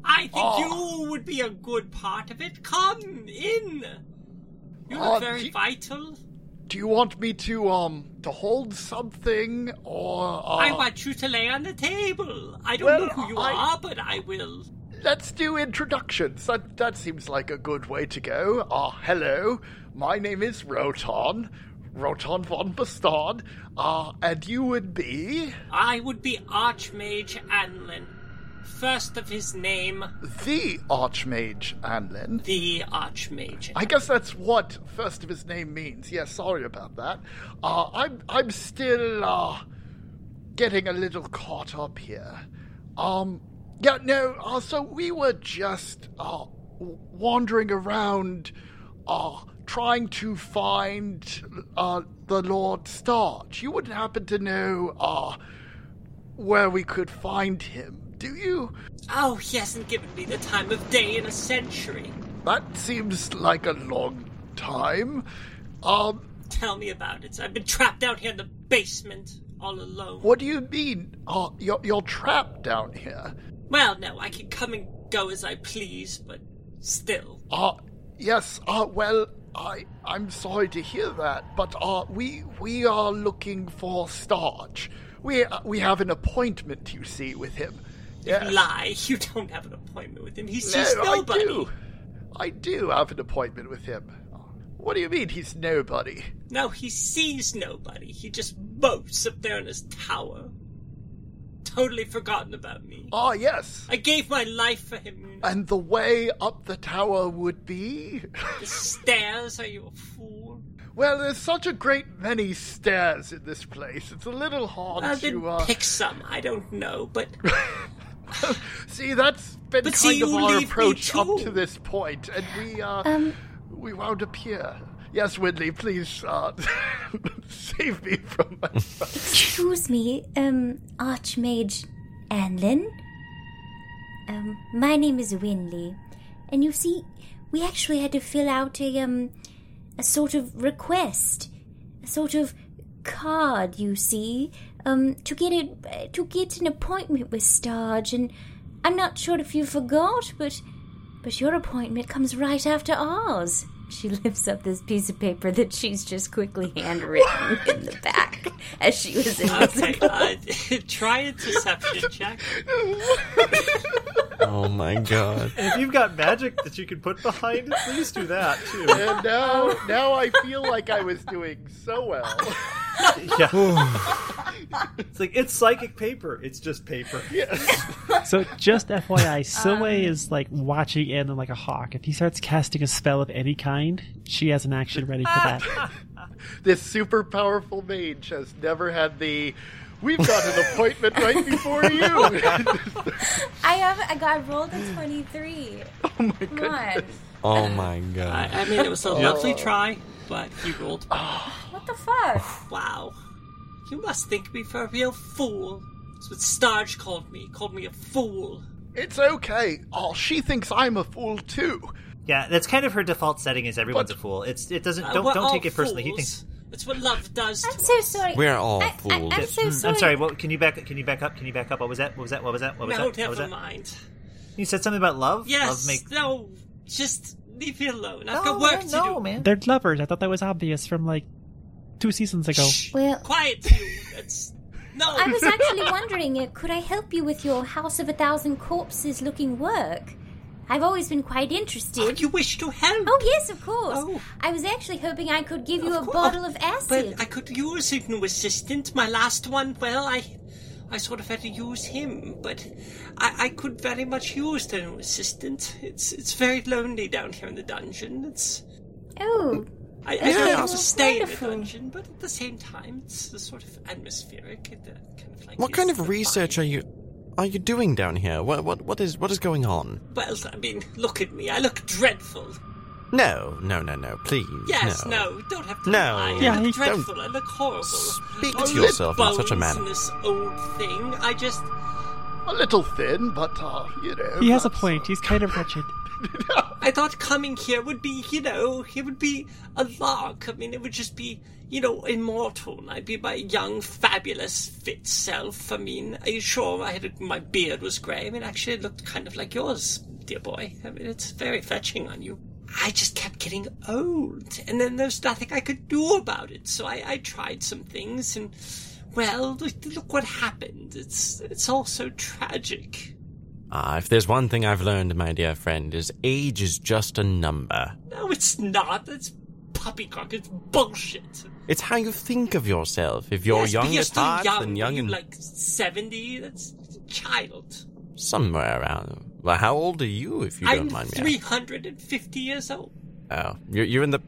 I think Oh. you would be a good part of it. Come in. You Oh, look very do- vital. Do you want me to um to hold something or uh, I want you to lay on the table. I don't Well, know who you I- are, but I will. Let's do introductions. That that seems like a good way to go. Ah, hello. My name is Rotan. Rotan von Bastard. Ah, and you would be I would be Archmage Anlin. First of his name, the Archmage Anlin. the Archmage. I guess that's what first of his name means. Yeah, sorry about that. Uh, I'm I'm still uh, getting a little caught up here. Um, yeah, no. Uh, so we were just uh, wandering around, uh, trying to find uh, the Lord Starge. You wouldn't happen to know uh, where we could find him, do you? Oh, he hasn't given me the time of day in a century. That seems like a long time. Um. Tell me about it. I've been trapped down here in the basement, all alone. What do you mean? Uh, you're, you're trapped down here. Well, no, I can come and go as I please, but still. Uh, yes, uh, well, I, I'm sorry to hear that, but, uh, we, we are looking for Starge. We, uh, we have an appointment, you see, with him. Yes. Lie, *laughs* you don't have an appointment with him. He No, sees I nobody. do. I do have an appointment with him. What do you mean he's nobody? No, he sees nobody. He just boats up there in his tower. Totally forgotten about me. Ah, yes. I gave my life for him. you know. And the way up the tower would be? *laughs* The stairs, are you a fool? well, there's such a great many stairs in this place. It's a little hard Well, to, uh... pick some. I don't know, but *laughs* *laughs* See, that's been But kind see, of our approach up to this point, and we uh, Um, we wound up here. Yes, Winley, please uh, *laughs* save me from myself. *laughs* excuse me, um, Archmage Anlin. Um, my name is Winley, and you see, we actually had to fill out a um a sort of request, a sort of card, you see, um to get it to get an appointment with Starge, and I'm not sure if you forgot, but but your appointment comes right after ours. She *laughs* lifts up this piece of paper that she's just quickly handwritten in the back *laughs* as she was Okay, invisible. uh, *laughs* try a deception check. Oh my god. If you've got magic that you can put behind please do that too. And now, now I feel like I was doing so well. *laughs* Yeah. it's like it's psychic paper. It's just paper. So just FYI, Silway *laughs* um, is like watching in like a hawk. If he starts casting a spell of any kind, she has an action ready for that. *laughs* This super powerful mage has never had the. We've got an appointment right before you. I have I got rolled a twenty three. Oh, oh my god. Oh my I, god. I mean, it was a lovely try, but you rolled. What the fuck? Wow. You must think me for a real fool. That's what Starge called me. Called me a fool. It's okay. Oh, she thinks I'm a fool too. Yeah, that's kind of her default setting. Is everyone's But- a fool? It's it doesn't Uh, don't we're don't all take it personally. He fools. thinks. That's what love does. I'm to so us. sorry. We're all I, I, fools. I'm so Mm, sorry. I'm sorry. What can you back? Can you back up? Can you back up? What was that? What was that? What was that? What was that? No, What was that? What was never that? mind. You said something about love. Yes. Love make. No. Just leave me alone. I've No, got work man, to no, do. man. They're lovers. I thought that was obvious from like two seasons ago. Well, Quiet, you. That's *laughs* no. I was actually wondering, uh, could I help you with your House of a Thousand Corpses looking work? I've always been quite interested. You wish to help. Oh yes, of course. Oh. I was actually hoping I could give you Of a course. bottle of acid. But I could use a new assistant. My last one, well, I, I sort of had to use him. But I, I could very much use the new assistant. It's it's very lonely down here in the dungeon. It's Oh, I, I Yeah, don't have that's to stay wonderful. in the dungeon, but at the same time, it's a sort of atmospheric. It, uh, kind of like What kind of research vibe. are you are you doing down here? What what what is what is going on? Well, I mean, look at me. I look dreadful. No, no, no, no, please. Yes, no. no, don't have to No. lie. Yeah, I look dreadful. I look horrible. Speak to yourself in such a bones manner. in this old thing. I just A little thin, but uh, you know. He has a that's, point. He's kind of wretched. *laughs* I thought coming here would be, you know, it would be a lark. I mean, it would just be, you know, immortal. and I'd be my young, fabulous, fit self. I mean, are you sure I had a, my beard was grey? I mean, actually, it looked kind of like yours, dear boy. I mean, it's very fetching on you. I just kept getting old, and then there's nothing I could do about it. So I, I tried some things, and well, look, look what happened. It's it's all so tragic. Ah, if there's one thing I've learned, my dear friend, is age is just a number. No, it's not. That's poppycock. It's bullshit. It's how you think of yourself. If you're Yes, young you're at heart young. and young and like seventy. That's a child. somewhere around. Well, how old are you, if you I'm don't mind me? three asking? hundred and fifty years old. Oh, you're you're in the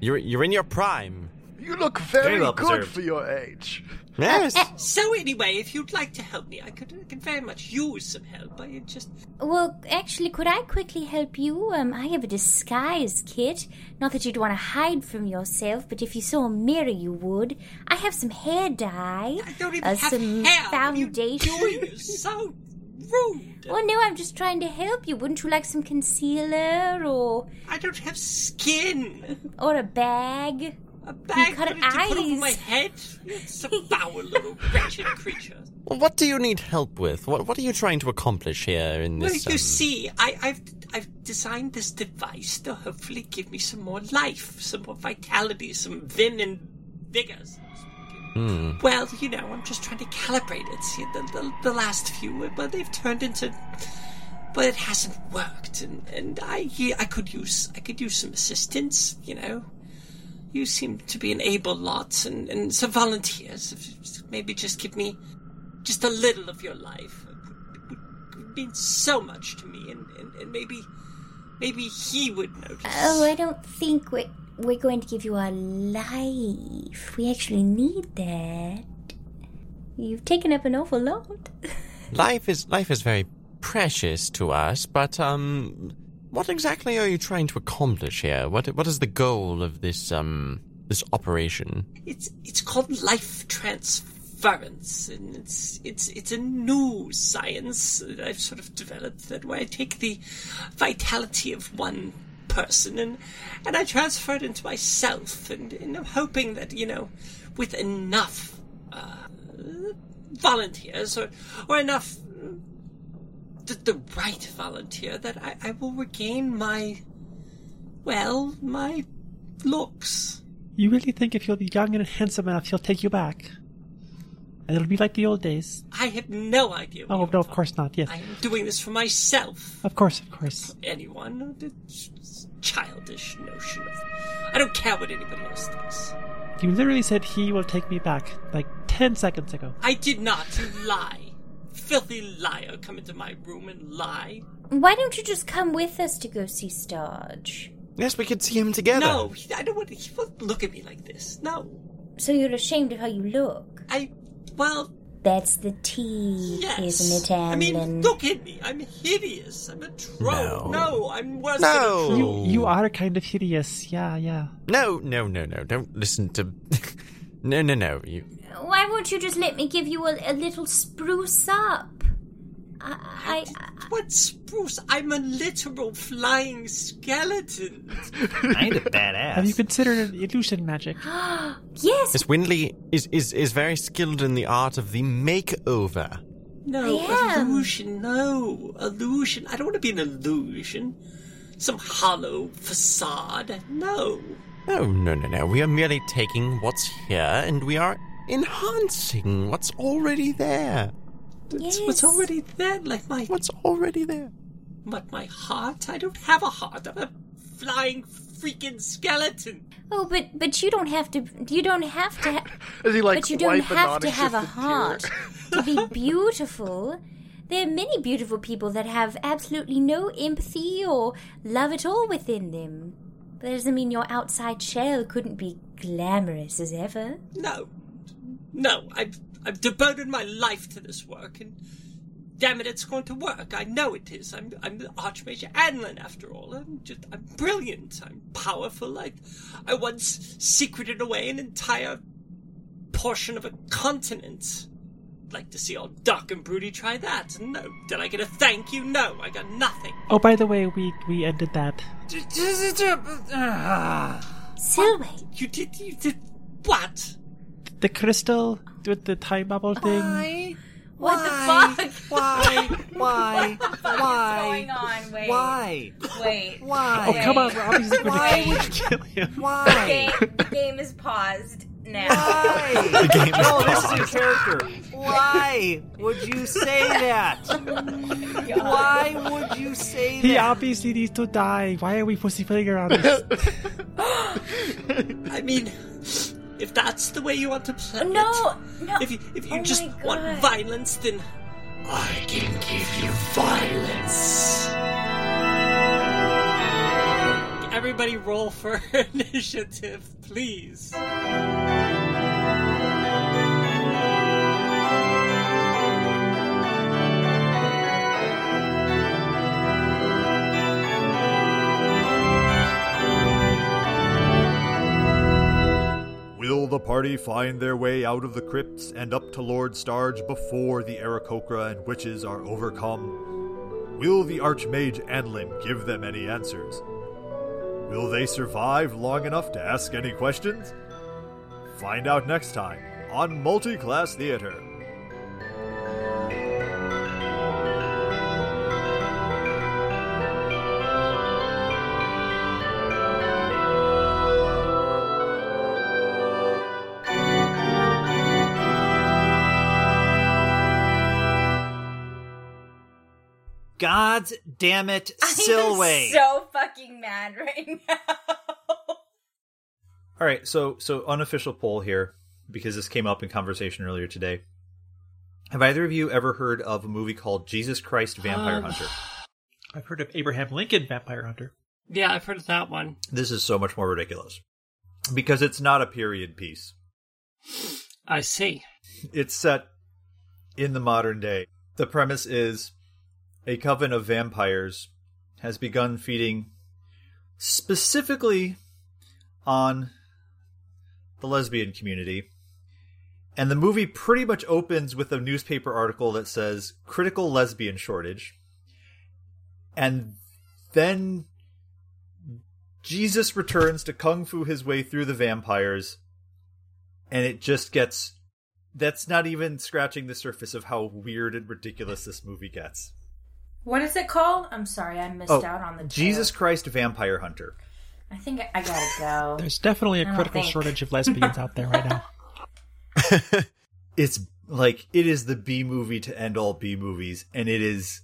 you're you're in your prime. You look very, Very well good preserved. for your age. Yes. So anyway, if you'd like to help me, I could, I could very much use some help. I just well, actually, could I quickly help you? Um, I have a disguise kit. Not that you'd want to hide from yourself, but if you saw a mirror, you would. I have some hair dye, I don't even uh, have some hair. What are you foundation. doing? You're so *laughs* rude. Well, no, I'm just trying to help you. Wouldn't you like some concealer or I don't have skin. or a bag? A bag cut put it to put over eyes. my head. It's a foul little *laughs* wretched creature. Well, what do you need help with? What what are you trying to accomplish here in this? Well, you um, see, I, I've I've designed this device to hopefully give me some more life, some more vitality, some vim and vigor. So to speak. hmm. Well, you know, I'm just trying to calibrate it. See, the, the, the last few, but they've turned into. But it hasn't worked, and, and I I could use I could use some assistance. You know, you seem to be an able lot, and, and some volunteers. Maybe just give me just a little of your life. It would, it would mean so much to me, and, and, and maybe maybe he would notice. Oh, I don't think we're, we're going to give you our life. We actually need that. You've taken up an awful lot. *laughs* life is life is very precious to us, but um, what exactly are you trying to accomplish here? What what is the goal of this um this operation? It's it's called life transference, and it's it's it's a new science that I've sort of developed that where I take the vitality of one person, and and I transferred into myself, and, and I'm hoping that you know, with enough uh, volunteers or or enough the, the right volunteer that I, I will regain my well my looks. You really think if you'll be young and handsome enough, he'll take you back? And it'll be like the old days. I have no idea. what Oh, you're no, of course not. Yes. I am doing this for myself. Of course, of course. Anyone? It's childish notion of. I don't care what anybody else thinks. You literally said he will take me back like 10 seconds ago. I did not. You lie. Filthy liar. Come into my room and lie. Why don't you just come with us to go see Starge? Yes, we could see him together. No, I don't want. He won't look at me like this. No. So you're ashamed of how you look? I. Well, That's the tea, yes. isn't it, I mean, look at me. I'm hideous. I'm a troll. No. No, I'm worse No. than a You, troll. you are kind of hideous. Yeah, yeah. No, no, no, no. Don't listen to. *laughs* no, no, no. You. Why won't you just let me give you a, a little spruce up? I, I, What spruce? I'm a literal flying skeleton. *laughs* Kind of badass. Have you considered illusion magic? *gasps* yes, Miss Winley is, is, is very skilled in the art of the makeover. No, illusion, no. Illusion. I don't want to be an illusion. Some hollow facade. No. No, no, no, no. We are merely taking what's here and we are enhancing what's already there. It's yes. what's already there, like my What's already there? but my heart. I don't have a heart. I'm a flying freaking skeleton. Oh, but but you don't have to. You don't have to. Ha- Is he like but you don't have to have a heart to be *laughs* beautiful. There are many beautiful people that have absolutely no empathy or love at all within them. But that doesn't mean your outside shell couldn't be glamorous as ever. No. No, I've I've devoted my life to this work and damn it, it's going to work. I know it is. I'm I'm the Archmage Anlin after all. I'm just I'm brilliant. I'm powerful. I I once secreted away an entire portion of a continent. Like to see old Duck and Broody try that. No. Did I get a thank you? No, I got nothing. Oh, by the way, we we ended that. *sighs* Silway, You did you did what? The crystal with the time bubble thing. Why? What the fuck? Why? *laughs* Why? going on? Wait, Why? wait. Why? Oh, come on, we're obviously going to kill him. Why? the game is paused now. Why? *laughs* The game is No, this is your character. Why would you say that? *laughs* Oh Why would you say He that? obviously needs to die. Why are we pussyfooting around this? *gasps* I mean, if that's the way you want to play it. No, no. If you, if you Oh just want violence, then I can give you violence. Everybody roll for *laughs* initiative, please. Will the party find their way out of the crypts and up to Lord Starge before the Aarakocra and witches are overcome? Will the Archmage Anlin give them any answers? Will they survive long enough to ask any questions? Find out next time on Multiclass Theater. God damn it, *laughs* Silway. I'm so fucking mad right now. *laughs* All right, so so unofficial poll here because this came up in conversation earlier today. Have either of you ever heard of a movie called Jesus Christ Vampire Um, Hunter? I've heard of Abraham Lincoln Vampire Hunter. Yeah, I've heard of that one. This is so much more ridiculous because it's not a period piece. I see. It's set in the modern day. The premise is a coven of vampires has begun feeding specifically on the lesbian community. And the movie pretty much opens with a newspaper article that says critical lesbian shortage. And then Jesus returns to kung fu his way through the vampires, and it just gets. That's not even scratching the surface of how weird and ridiculous this movie gets. What is it called? I'm sorry, I missed Oh, out on the Jesus. Christ Vampire Hunter. I think I, I gotta go. There's definitely I a don't critical think. shortage of *laughs* lesbians out there right now. *laughs* It's like it is the B movie to end all B movies, and it is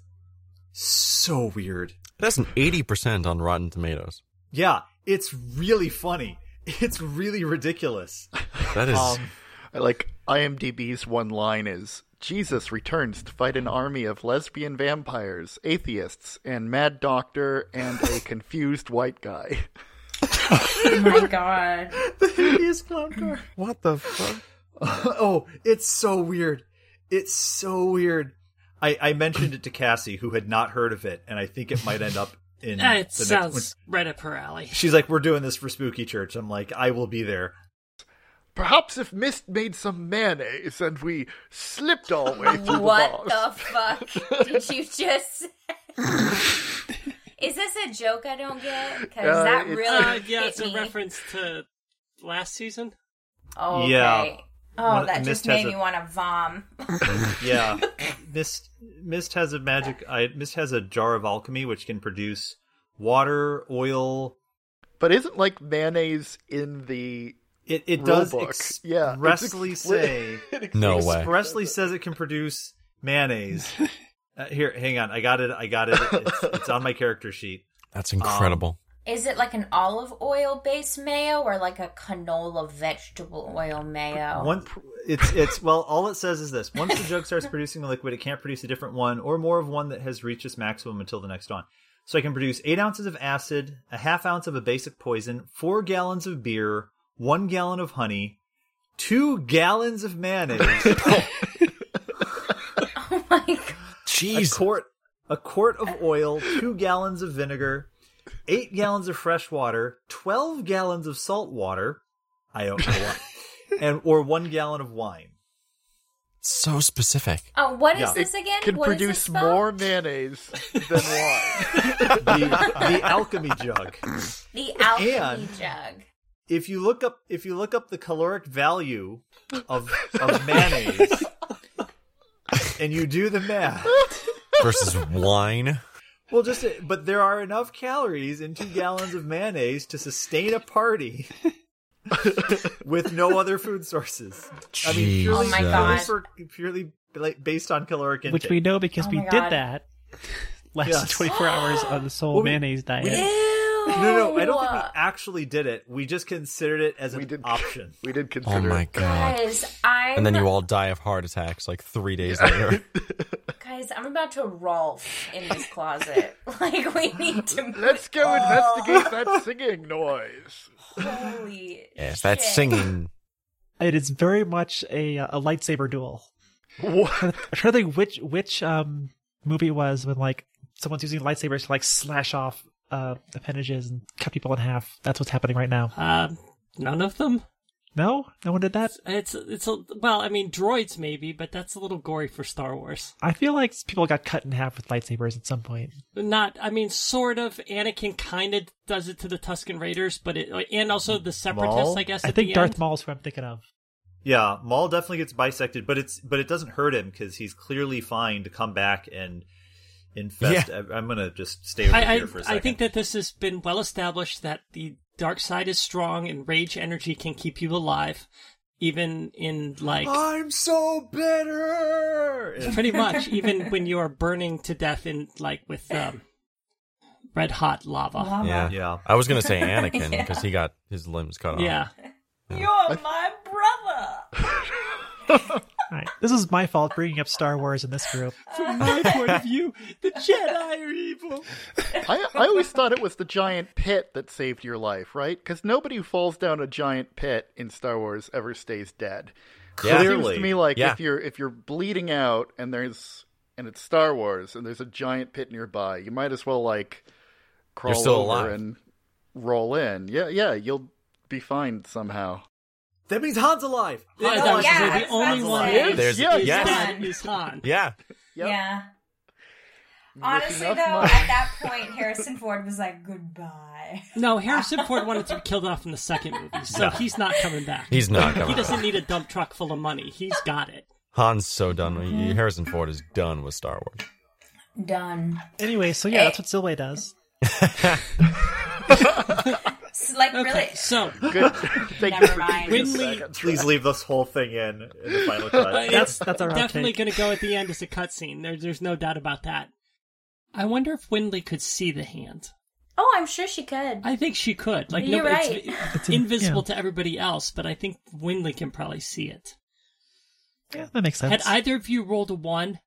so weird. It has an 80% on Rotten Tomatoes. Yeah, it's really funny. It's really ridiculous. That is. Um, *laughs* like IMDb's one line is Jesus returns to fight an army of lesbian vampires, atheists, and mad doctor and a *laughs* confused white guy. oh my god. *laughs* the hideous clown car. what the fuck? *laughs* oh, it's so weird. It's so weird. I, I mentioned it to Cassie, who had not heard of it, and I think it might end up in it the sounds next. right up her alley. She's like, "We're doing this for Spooky Church." I'm like, "I will be there." Perhaps if Mist made some mayonnaise and we slipped all *laughs* the way through What the the fuck *laughs* did you just? Is this a joke I don't get? Because Uh, that really Uh, yeah, hit it's a reference to last season. Oh, Yeah. okay. Oh, One- that Mist just has made a- me want to vom. *laughs* Yeah, Mist Mist has a magic. I, Mist has a jar of alchemy which can produce water, oil. But isn't like mayonnaise in the It it does book. *laughs* Yeah, it's expressly expli- *laughs* say No explicitly- way. expressly says it can produce mayonnaise. *laughs* Uh, here, hang on. I got it. I got it. It's, it's on my character sheet. That's incredible. Is it like an olive oil based mayo or like a canola vegetable oil mayo? One, it's it's well. All it says is this: once the jug starts producing the liquid, it can't produce a different one or more of one that has reached its maximum until the next dawn. So I can produce eight ounces of acid, a half ounce of a basic poison, four gallons of beer, one gallon of honey, two gallons of mayonnaise, *laughs* oh. *laughs* oh my god. a Jeez. quart a quart of oil, two gallons of vinegar, eight gallons of fresh water, twelve gallons of salt water. I don't know what, *laughs* and or one gallon of wine. So specific. Oh, what is Yeah. this again? Can What is produce this more mayonnaise than wine. The the alchemy jug. The alchemy And- jug. If you look up if you look up the caloric value of of mayonnaise and you do the math Versus wine. well just but there are enough calories in two gallons of mayonnaise to sustain a party with no other food sources i mean purely, Oh my God. for, purely based on caloric intake Which we know because Oh we my did that last Yes. 24 hours on the sole Well, we- mayonnaise diet. Ew. no no i don't think we actually did it we just considered it as We an did option *laughs* We did consider. Oh my it. god. Guys, I'm And then you all die of heart attacks like three days later. *laughs* guys, I'm about to Rolf in this closet. *laughs* like we need to Let's go investigate that singing noise. Holy yes, that's shit. singing. It is very much a a lightsaber duel. What? I'm trying to think which which um movie it was when like someone's using lightsabers to like slash off uh appendages and cut people in half. That's what's happening right now. Uh, none of them. No, no one did that. It's it's a well, I mean, droids maybe, but that's a little gory for Star Wars. I feel like people got cut in half with lightsabers at some point. Not, I mean, sort of. Anakin kind of does it to the Tusken Raiders, but it and also the Separatists, Maul? I guess. I at think the Darth end. Maul's who I'm thinking of. Yeah, Maul definitely gets bisected, but it's but it doesn't hurt him because he's clearly fine to come back and infest. I, I'm gonna just stay over I, here for a second. I think that this has been well established that the dark side is strong and rage energy can keep you alive, even in like I'm so bitter. *laughs* pretty much even when you are burning to death in like with um, red hot lava. Lava. Yeah. Yeah. I was gonna say *laughs* Anakin because he got his limbs cut off. Yeah. You're my brother. *laughs* All right, this is my fault bringing up Star Wars in this group. From my point of view, the Jedi are evil. I, I always thought it was the giant pit that saved your life, right? Because nobody who falls down a giant pit in Star Wars ever stays dead. Yeah. It seems to me like Yeah. if you're if you're bleeding out and there's and it's Star Wars and there's a giant pit nearby, you might as well like crawl still over alive. and roll in. Yeah, yeah, you'll be fine somehow. That means Han's alive. Yeah, Han that was yeah, the I only one say. There's Yeah, yeah. yeah. Han is Han. *laughs* Yeah. Yep. Yeah. Honestly, though, money. at that point, Harrison Ford was like, "Goodbye." *laughs* No, Harrison Ford wanted to be killed off in the second movie, so he's not coming back. He's not he doesn't need a dump truck full of money. He's got it. Han's so done. Mm-hmm. Harrison Ford is done with Star Wars. Done. Anyway, so yeah, that's what Silway does. *laughs* *laughs* S- Like Okay, really. so Good. *laughs* Thank Never you for mind. giving Winley- uh, Please leave this whole thing in in the final cut. *laughs* That's that's our definitely outtake. going to go at the end as a cutscene. There, there's no doubt about that. I wonder if Winley could see the hand. Oh, I'm sure she could. I think she could. Like, You're no, right. it's, it's invisible to everybody else, but I think Winley can probably see it. Yeah, that makes sense. Had either of you rolled a one,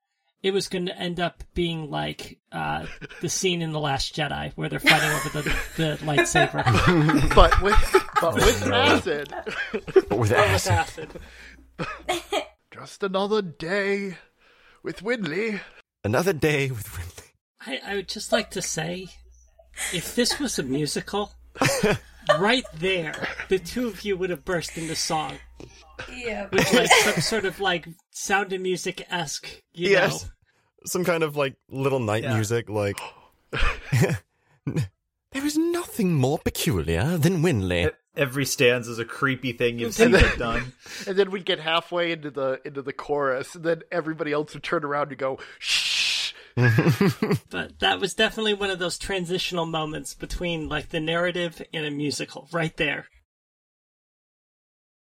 it was going to end up being like uh, the scene in the Last Jedi where they're fighting over the, the lightsaber. *laughs* But with but with acid. But with acid. acid. *laughs* Just another day with Winley. Another day with Winley. I, I would just like to say, if this was a musical, *laughs* right there, the two of you would have burst into song yeah. with like some sort of like sound and music esque, you Yes. know. Some kind of like little night Yeah. music, like. *gasps* *laughs* there is nothing more peculiar than Winley. Every stanza is a creepy thing you've *laughs* seen it done. *laughs* And then we'd get halfway into the into the chorus, and then everybody else would turn around and go, shh. But that was definitely one of those transitional moments between like the narrative and a musical, right there.